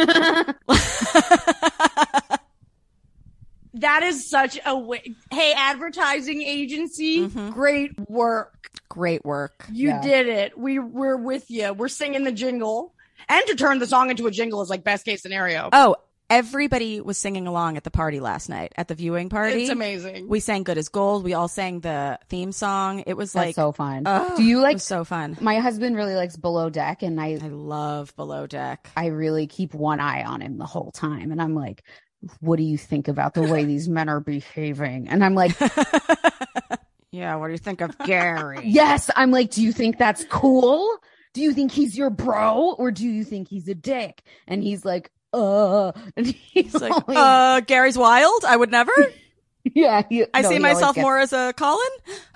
that is such a way. Hey, advertising agency, mm-hmm. great work. Great work. You Yeah. did it. We we're with you. We're singing the jingle, and to turn the song into a jingle is like best case scenario. Oh, everybody was singing along at the party last night at the viewing party. it's amazing. We sang Good as Gold. We all sang the theme song. It was That's like so fun. Ugh, Do you it like was so fun. my husband really likes Below Deck and I I love Below Deck. I really keep one eye on him the whole time. And I'm like, what do you think about the way these men are behaving? And I'm like, Yeah, what do you think of Gary? yes. I'm like, do you think that's cool? Do you think he's your bro or do you think he's a dick? And he's like, uh, and he's, It's like, always- uh, Gary's wild. I would never. yeah. He, I no, see myself gets- more as a Colin.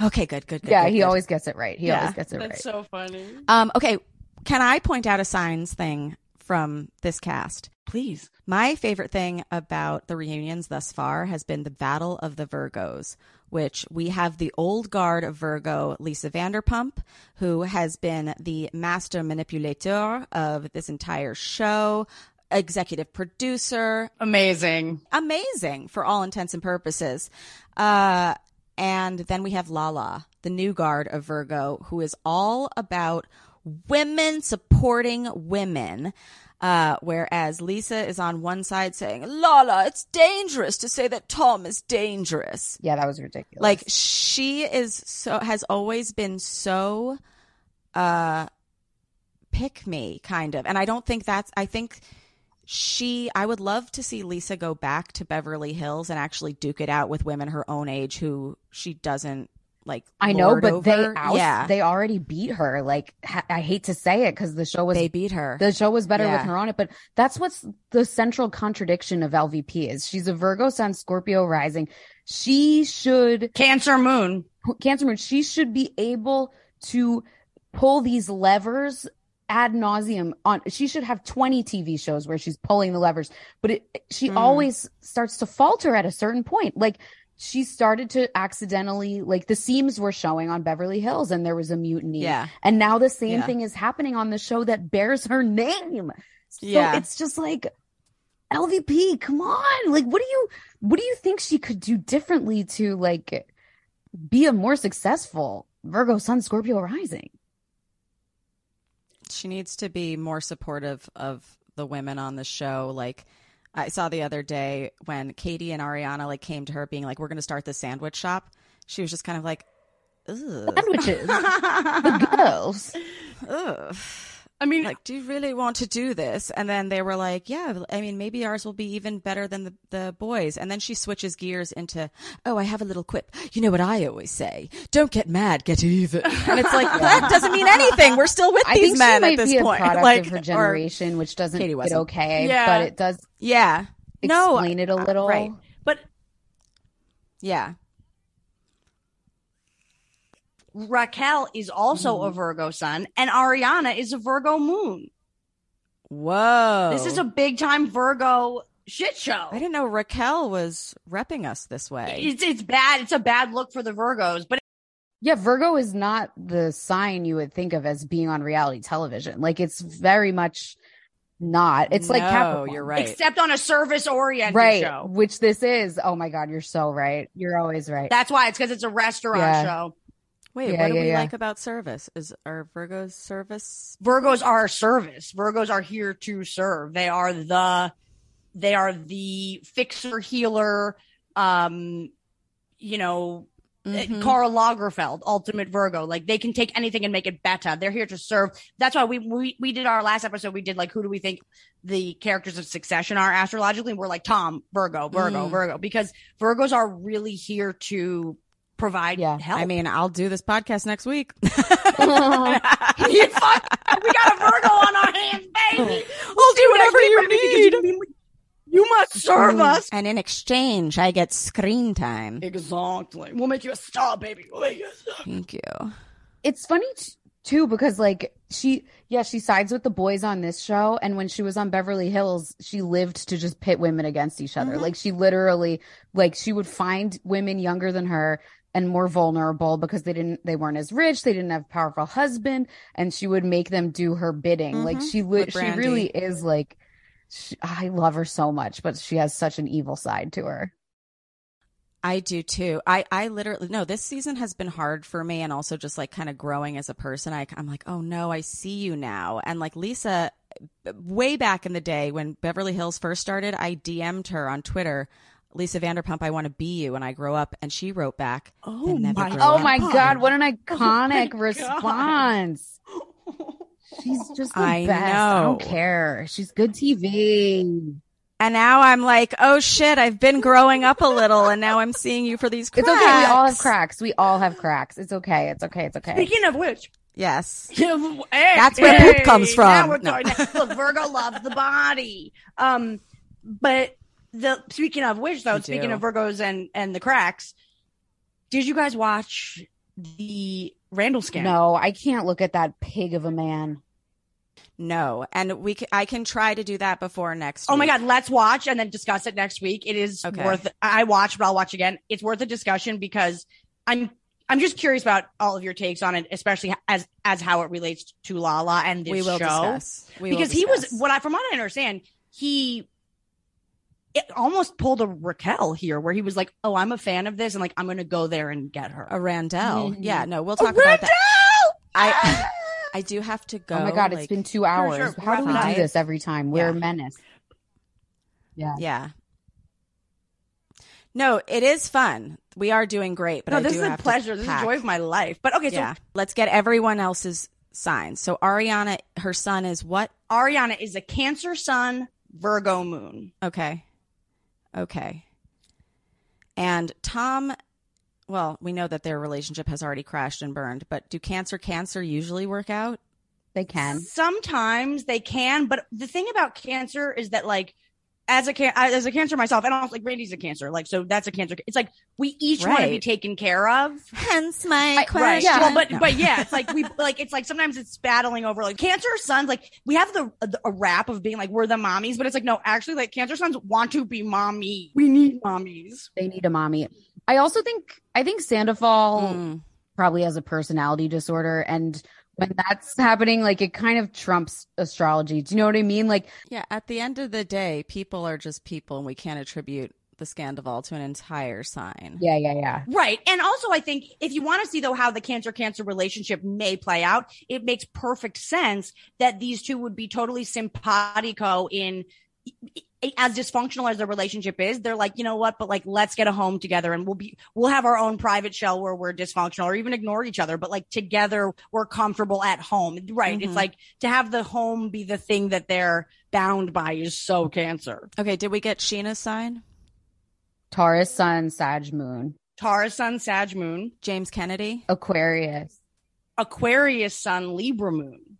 Okay, good, good, good. Yeah. good, He good. always gets it right. He Yeah. always gets it right. That's so funny. Um, okay, can I point out a signs thing from this cast? Please. My favorite thing about the reunions thus far has been the Battle of the Virgos, which we have the old guard of Virgo, Lisa Vanderpump, who has been the master manipulator of this entire show, executive producer, Amazing. amazing for all intents and purposes. Uh, and then we have Lala, the new guard of Virgo, who is all about women supporting women. Uh, whereas Lisa is on one side saying, Lala, it's dangerous to say that Tom is dangerous. yeah. That was ridiculous. Like she is so, has always been so, uh, pick me kind of. And I don't think that's, I think she, I would love to see Lisa go back to Beverly Hills and actually duke it out with women her own age who she doesn't like. I know, but they over. out, yeah, they already beat her. Like ha- I hate to say it because the show was they beat her. the show was better Yeah. with her on it, but that's what's the central contradiction of LVP is she's a Virgo Sun, Scorpio rising. She should Cancer Moon. Cancer Moon. She should be able to pull these levers ad nauseum on. She should have twenty TV shows where she's pulling the levers, but it, she Mm. always starts to falter at a certain point. Like she started to accidentally like the seams were showing on Beverly Hills, and there was a mutiny. Yeah. and now the same Yeah. thing is happening on the show that bears her name. So Yeah. it's just like LVP, come on. Like what do you what do you think she could do differently to like be a more successful Virgo Sun Scorpio rising? she needs to be more supportive of the women on the show. Like I saw the other day when Katie and Ariana like came to her being like, "We're going to start the sandwich shop." She was just kind of like, "Ugh, Sandwiches. the girls. ugh." I mean, Like, do you really want to do this? And then they were like, "Yeah, I mean, maybe ours will be even better than the the boys." And then she switches gears into, "Oh, I have a little quip. You know what I always say? Don't get mad, get even." And it's like that doesn't mean anything. We're still with I these think she men might at this be a point. product like of her or- generation, which doesn't Katie get wasn't. okay, Yeah. but it does Yeah. No. explain it a uh, little. right. but Yeah. Raquel is also Mm-hmm. a Virgo sun, and Ariana is a Virgo moon. Whoa. This is a big time Virgo shit show. I didn't know Raquel was repping us this way. It's it's bad. It's a bad look for the Virgos, but Yeah, Virgo is not the sign you would think of as being on reality television. Like it's very much not. It's like No, Capricorn. you're right. Except on a service oriented right, show. which this is. Oh my god, you're so right. You're always right. That's why it's because it's a restaurant Yeah. show. Wait, Yeah, what do yeah, we yeah. like about service? Is our Virgo's service? Virgos are service. Virgos are here to serve. They are the they are the fixer healer. Um, you know, Mhm. Karl Lagerfeld, ultimate Virgo. Like they can take anything and make it better. They're here to serve. That's why we we we did our last episode. We did like who do we think the characters of Succession are astrologically? And we're like Tom, Virgo, Virgo, Mm. Virgo, because Virgos are really here to provide Yeah. help. I mean, I'll do this podcast next week. You fuck- we got a Virgo on our hands, baby. We'll, do whatever you need. You, you must serve mm. us. and in exchange, I get screen time. Exactly. We'll make you a star, baby. We'll make you a star. Thank you. it's funny t- too because like she yeah she sides with the boys on this show and when she was on beverly hills she lived to just pit women against each other mm-hmm. like she literally like she would find women younger than her and more vulnerable because they didn't they weren't as rich they didn't have a powerful husband and she would make them do her bidding like Mhm. she li- she really is like she, i love her so much but she has such an evil side to her I do too. I, I literally, no, this season has been hard for me and also just like kind of growing as a person. I, I'm like, oh no, I see you now. And like Lisa, way back in the day when Beverly Hills first started, I DM'd her on Twitter, Lisa Vanderpump, I want to be you when I grow up. And she wrote back, Oh never my oh my god what an iconic God. response She's just the I best. I don't care. She's good TV. And now I'm like, oh shit, I've been growing up a little and now I'm seeing you for these cracks. It's okay. We all have cracks. We all have cracks. It's okay. It's okay. It's okay. Speaking of which, Yes. That's That's where poop comes from. Now we're No. talking. Look, Virgo loves the body. Um, but the speaking of which, though, You speaking do. of Virgos and and the cracks, did you guys watch the Randall scandal? No, I can't look at that pig of a man. No. And we can, I can try to do that before next Oh my. God, let's watch and then discuss it next week. It is Okay. worth I watched, but I'll watch again. It's worth a discussion because I'm I'm just curious about all of your takes on it, especially as as how it relates to Lala and this We will show. discuss. We will because he was what I from what I understand, he it almost pulled a Raquel here where he was like, Oh, I'm a fan of this and like I'm gonna go there and get her. a Randall. Mhm. Yeah, no, we'll A talk about that. Randall! I I do have to go. oh my god, it's been two hours. sure. How do we do this every time? We're Yeah. a menace. Yeah. Yeah. No, it is fun. We are doing great, but no, I this do is a have pleasure. This is the joy of my life. But okay, so yeah, let's get everyone else's signs. So Ariana, her son is what? Ariana is a Cancer Sun, Virgo Moon. Okay, okay. And Tom, well, we know that their relationship has already crashed and burned. But do Cancer Cancer usually work out? They can. Sometimes they can, but the thing about cancer is that like as a can as a cancer myself, and also like Randy's a cancer, like so that's a cancer. It's like we each want to be taken care of. Hence my I- question. Right. Yeah. Well, but No. but yeah, it's like we like it's like sometimes it's battling over like cancer sons. Like we have the a, a rap of being like we're the mommies, but it's like no, actually, like cancer sons want to be mommy. We need mommies. They need a mommy. I also think I think Sandoval Mm. probably has a personality disorder and when that's happening, like it kind of trumps astrology. Do you know what I mean? Like Yeah, at the end of the day, people are just people, and we can't attribute the Scandoval to an entire sign. yeah, yeah, yeah. Right. And also, I think if you want to see, though, how the cancer cancer relationship may play out, it makes perfect sense that these two would be totally simpatico in as dysfunctional as their relationship is. They're like, you know what? But like, let's get a home together and we'll be, we'll have our own private shell where we're dysfunctional or even ignore each other. But like together, we're comfortable at home. Right. Mhm. It's like to have the home be the thing that they're bound by is so cancer. Okay, did we get Scheana's sign? Taurus, Sun, Sag, Moon, Taurus sun, Sag moon, James Kennedy? Aquarius. Aquarius sun, Libra moon.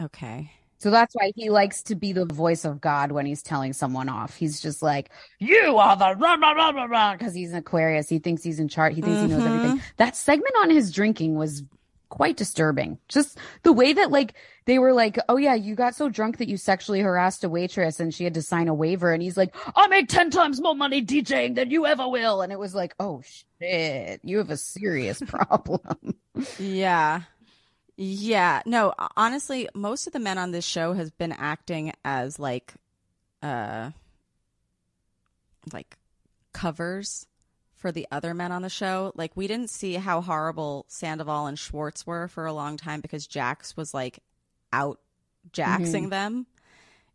Okay. So that's why he likes to be the voice of God when he's telling someone off. He's just like, "You are the blah blah blah blah blah," because he's an Aquarius. He thinks he's in chart. He thinks he knows everything. Mm-hmm. That segment on his drinking was quite disturbing. Just the way that like they were like, "Oh yeah, you got so drunk that you sexually harassed a waitress and she had to sign a waiver." And he's like, "I make 10 times more money DJing than you ever will." And it was like, "Oh shit, you have a serious problem." Yeah. Yeah. No, honestly, most of the men on this show has been acting as like uh like covers for the other men on the show. Like we didn't see how horrible Sandoval and Schwartz were for a long time because Jax was like out jaxing Mhm. them,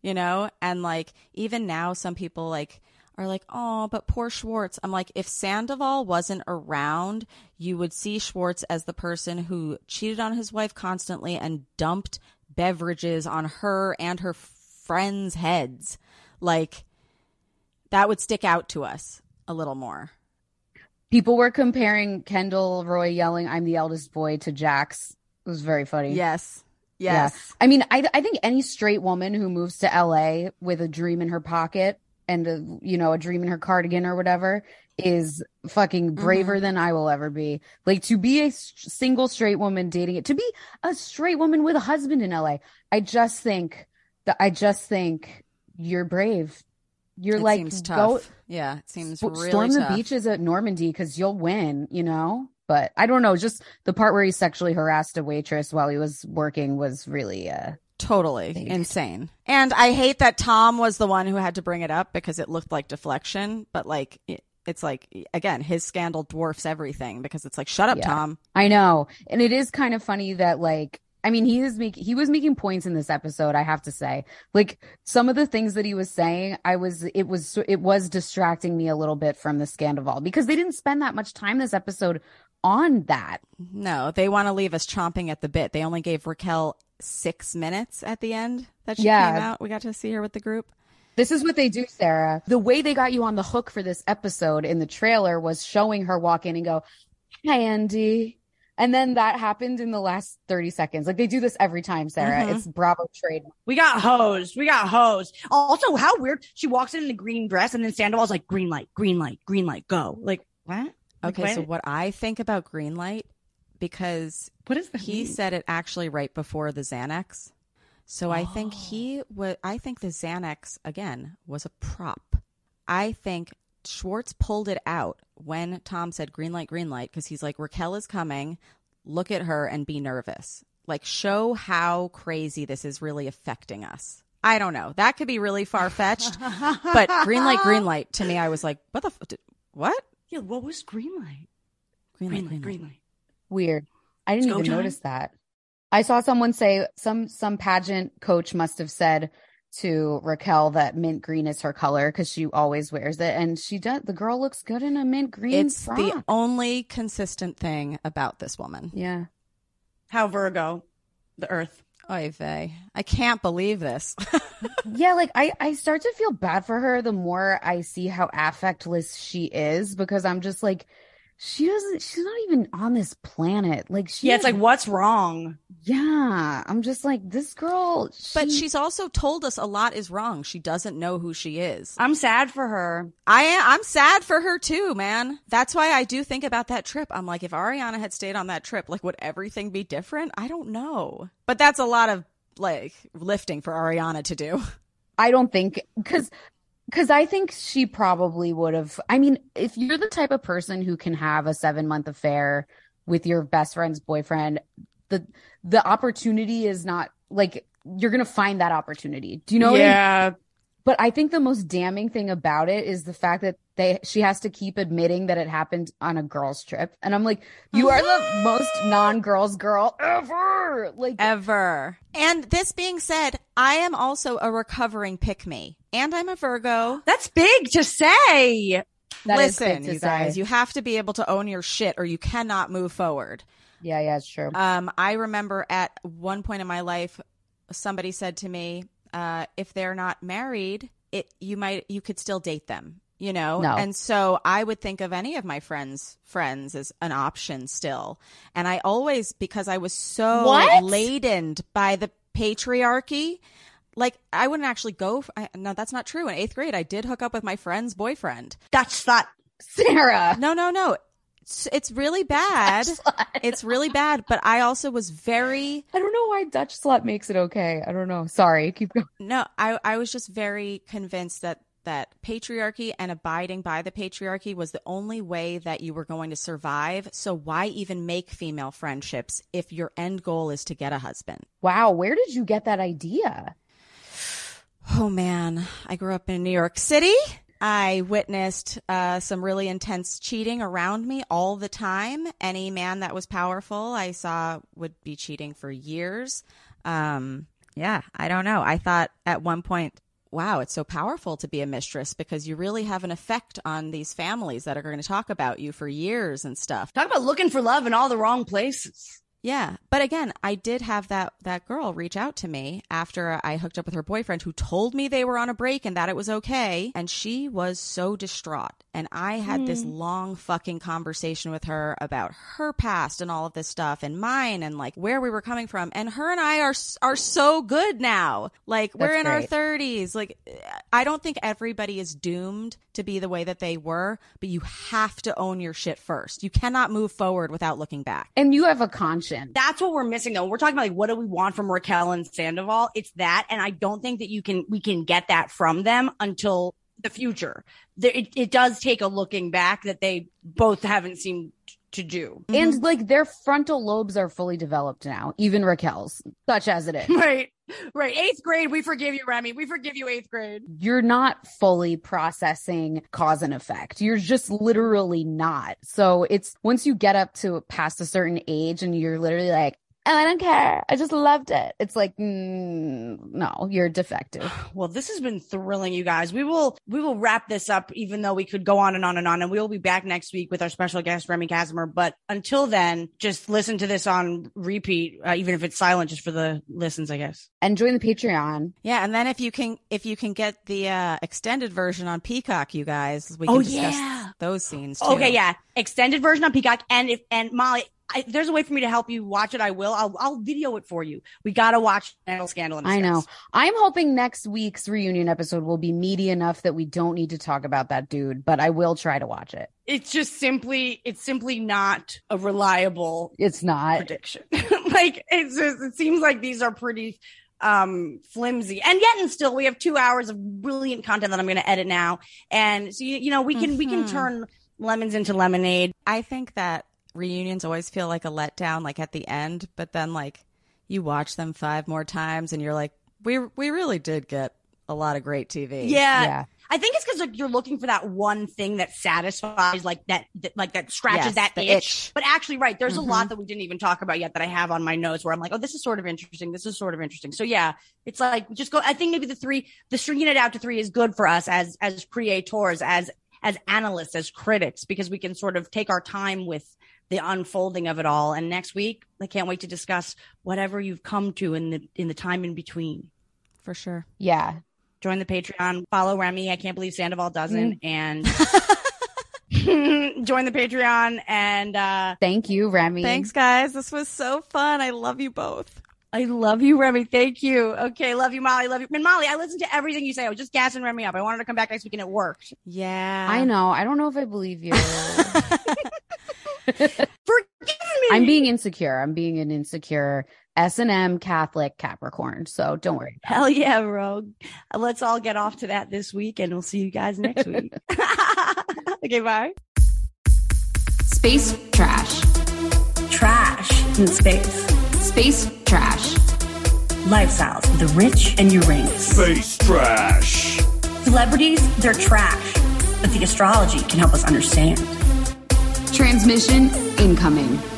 you know? And like even now some people like are like, "Oh, but poor Schwartz." I'm like, if Sandoval wasn't around, you would see Schwartz as the person who cheated on his wife constantly and dumped beverages on her and her friends' heads. Like that would stick out to us a little more. People were comparing Kendall Roy yelling, "I'm the eldest boy" to Jax. It was very funny. Yes. Yeah. Yes. I mean, I I think any straight woman who moves to LA with a dream in her pocket and a, you know, a dream in her cardigan or whatever is fucking braver than I will ever be. Like to be a s- single straight woman dating it, to be a straight woman with a husband in LA. I just think that I just think you're brave. You're It like go yeah, it seems sp- really storm tough. the beaches at Normandy because you'll win, you know? But I don't know, just the part where he sexually harassed a waitress while he was working was really uh Totally insane. And I hate that Tom was the one who had to bring it up because it looked like deflection, but like it- it's like again, his scandal dwarfs everything because it's like shut up Yeah. Tom. I know. And it is kind of funny that like I mean he is making he was making points in this episode, I have to say. Like some of the things that he was saying, I was it was it was distracting me a little bit from the scandal because they didn't spend that much time this episode on that. No, they want to leave us chomping at the bit. They only gave Raquel 6 minutes at the end that she Yeah. came out. We got to see her with the group. This is what they do, Sarah. The way they got you on the hook for this episode in the trailer was showing her walk in and go, Hi, Andy. And then that happened in the last 30 seconds. Like they do this every time, Sarah. Mhm. It's Bravo trade. We got hosed. We got hosed. Also, how weird. She walks in in a green dress and then Sandoval's like, green light, green light, green light, go. Like, what? Like, Okay, so what? what I think about Greenlight because what is he mean? said it actually right before the Xanax. So I think Oh. he was I think the Xanax again was a prop. I think Schwartz pulled it out when Tom said green light green light because he's like Raquel is coming, look at her and be nervous. Like show how crazy this is really affecting us. I don't know. That could be really far fetched, but green light green light to me I was like what the f- did- what? Yeah, what was green light? Green Green light, light, green light. Weird. I didn't go even time. notice that. I saw someone say some some pageant coach must have said to Raquel that mint green is her color because she always wears it, and she does. The girl looks good in a mint green. It's frock. the only consistent thing about this woman. yeah. How Virgo, the earth. Oy vey. I can't believe this. yeah, like I I start to feel bad for her the more I see how affectless she is because I'm just like she doesn't she's not even on this planet. Like she Yeah, it's like, what's wrong? yeah, I'm just like this girl but she's also told us a lot is wrong. She doesn't know who she is. I'm sad for her. I am I'm sad for her too, man. That's why I do think about that trip. I'm like if Ariana had stayed on that trip, like would everything be different? I don't know. But that's a lot of like lifting for Ariana to do. I don't think because because I think she probably would have. I mean, if you're the type of person who can have a seven month affair with your best friend's boyfriend, the the opportunity is not like you're gonna find that opportunity. Do you know? what I mean? Yeah. But I think the most damning thing about it is the fact that they she has to keep admitting that it happened on a girls' trip, and I'm like, you are the most non girls girl ever. Like Ever. And this being said, I am also a recovering pick me. And I'm a Virgo. That's big to say. that is Listen, to you guys, say. you have to be able to own your shit or you cannot move forward. yeah, yeah, it's true. Um, I remember at one point in my life, somebody said to me, uh, "If they're not married, it you might you could still date them." You know, No. and so I would think of any of my friends' friends as an option still. And I always, because I was so What? ladened by the patriarchy, like I wouldn't actually go. f I no, that's not true. In eighth grade, I did hook up with my friend's boyfriend. That's not. Sarah. No, no, no. It's, it's really bad. It's really bad. But I also was very. I don't know why Dutch slut makes it okay. I don't know. Sorry, keep going. No, I I was just very convinced that that patriarchy and abiding by the patriarchy was the only way that you were going to survive. So why even make female friendships if your end goal is to get a husband? Wow, where did you get that idea? Oh man, I grew up in New York City. I witnessed uh, some really intense cheating around me all the time. Any man that was powerful, I saw would be cheating for years. Um, yeah, I don't know. I thought at one point, wow, it's so powerful to be a mistress because you really have an effect on these families that are going to talk about you for years and stuff. Talk about looking for love in all the wrong places. Yeah, but again, I did have that that girl reach out to me after I hooked up with her boyfriend who told me they were on a break and that it was okay, and she was so distraught. And I had mm. this long fucking conversation with her about her past and all of this stuff and mine and like where we were coming from. And her and I are are so good now. Like we're in great. our 30s. Like I don't think everybody is doomed to be the way that they were, but you have to own your shit first. You cannot move forward without looking back. And you have a conscience that's what we're missing though. We're talking about like what do we want from Raquel and Sandoval? It's that, and I don't think that you can we can get that from them until the future. There, it, it does take a looking back that they both haven't seemed to do. And like their frontal lobes are fully developed now, even Raquel's, such as it is. Right. Right. Eighth grade, we forgive you, Remy. We forgive you, eighth grade. You're not fully processing cause and effect. You're just literally not. So it's once you get up to past a certain age and you're literally like, and I don't care. I just loved it. It's like, mm, no, you're defective. Well, this has been thrilling, you guys. We will, we will wrap this up, even though we could go on and on and on. And we will be back next week with our special guest, Remy Kassimir. But until then, just listen to this on repeat, uh, even if it's silent, just for the listens, I guess. And join the Patreon. Yeah. And then if you can, if you can get the uh, extended version on Peacock, you guys, we can oh, discuss yeah. those scenes. Too. Okay. Yeah. Extended version on Peacock. And if, and Molly, I, there's a way for me to help you watch it. I will. I'll, I'll video it for you. We got to watch Scandal, Scandal. I know. I'm hoping next week's reunion episode will be meaty enough that we don't need to talk about that dude, but I will try to watch it. It's just simply, it's simply not a reliable. It's not prediction. like it's just, it seems like these are pretty um flimsy and yet and still we have two hours of brilliant content that i'm going to edit now and so you, you know we can mm-hmm. we can mm-hmm. turn lemons into lemonade i think that reunions always feel like a letdown, like at the end, but then like you watch them five more times and you're like, we we really did get a lot of great TV. Yeah. yeah. I think it's because like, you're looking for that one thing that satisfies, like that, that like that scratches yes, that itch. itch. But actually, right, there's mm-hmm. a lot that we didn't even talk about yet that I have on my notes where I'm like, oh, this is sort of interesting. This is sort of interesting. So yeah, it's like just go. I think maybe the three, the stringing it out to three is good for us as as creators, as as analysts, as critics, because we can sort of take our time with the unfolding of it all. And next week, I can't wait to discuss whatever you've come to in the in the time in between. For sure. Yeah. Join the Patreon. Follow Remy. I can't believe Sandoval doesn't. Mm. And join the Patreon. And uh thank you, Remy. Thanks, guys. This was so fun. I love you both. I love you, Remy. Thank you. Okay, love you, Molly. Love you. And Molly, I listened to everything you say. I was just gassing Remy up. I wanted to come back next week and it worked. Yeah. I know. I don't know if I believe you. Forgive me. I'm being insecure. I'm being an insecure S and M Catholic Capricorn. So don't worry. Hell yeah, Rogue. Let's all get off to that this week, and we'll see you guys next week. okay, bye. Space trash. Trash in space. Space trash. Lifestyles of the rich and your rings. Space trash. Celebrities, they're trash, but the astrology can help us understand. Transmission incoming.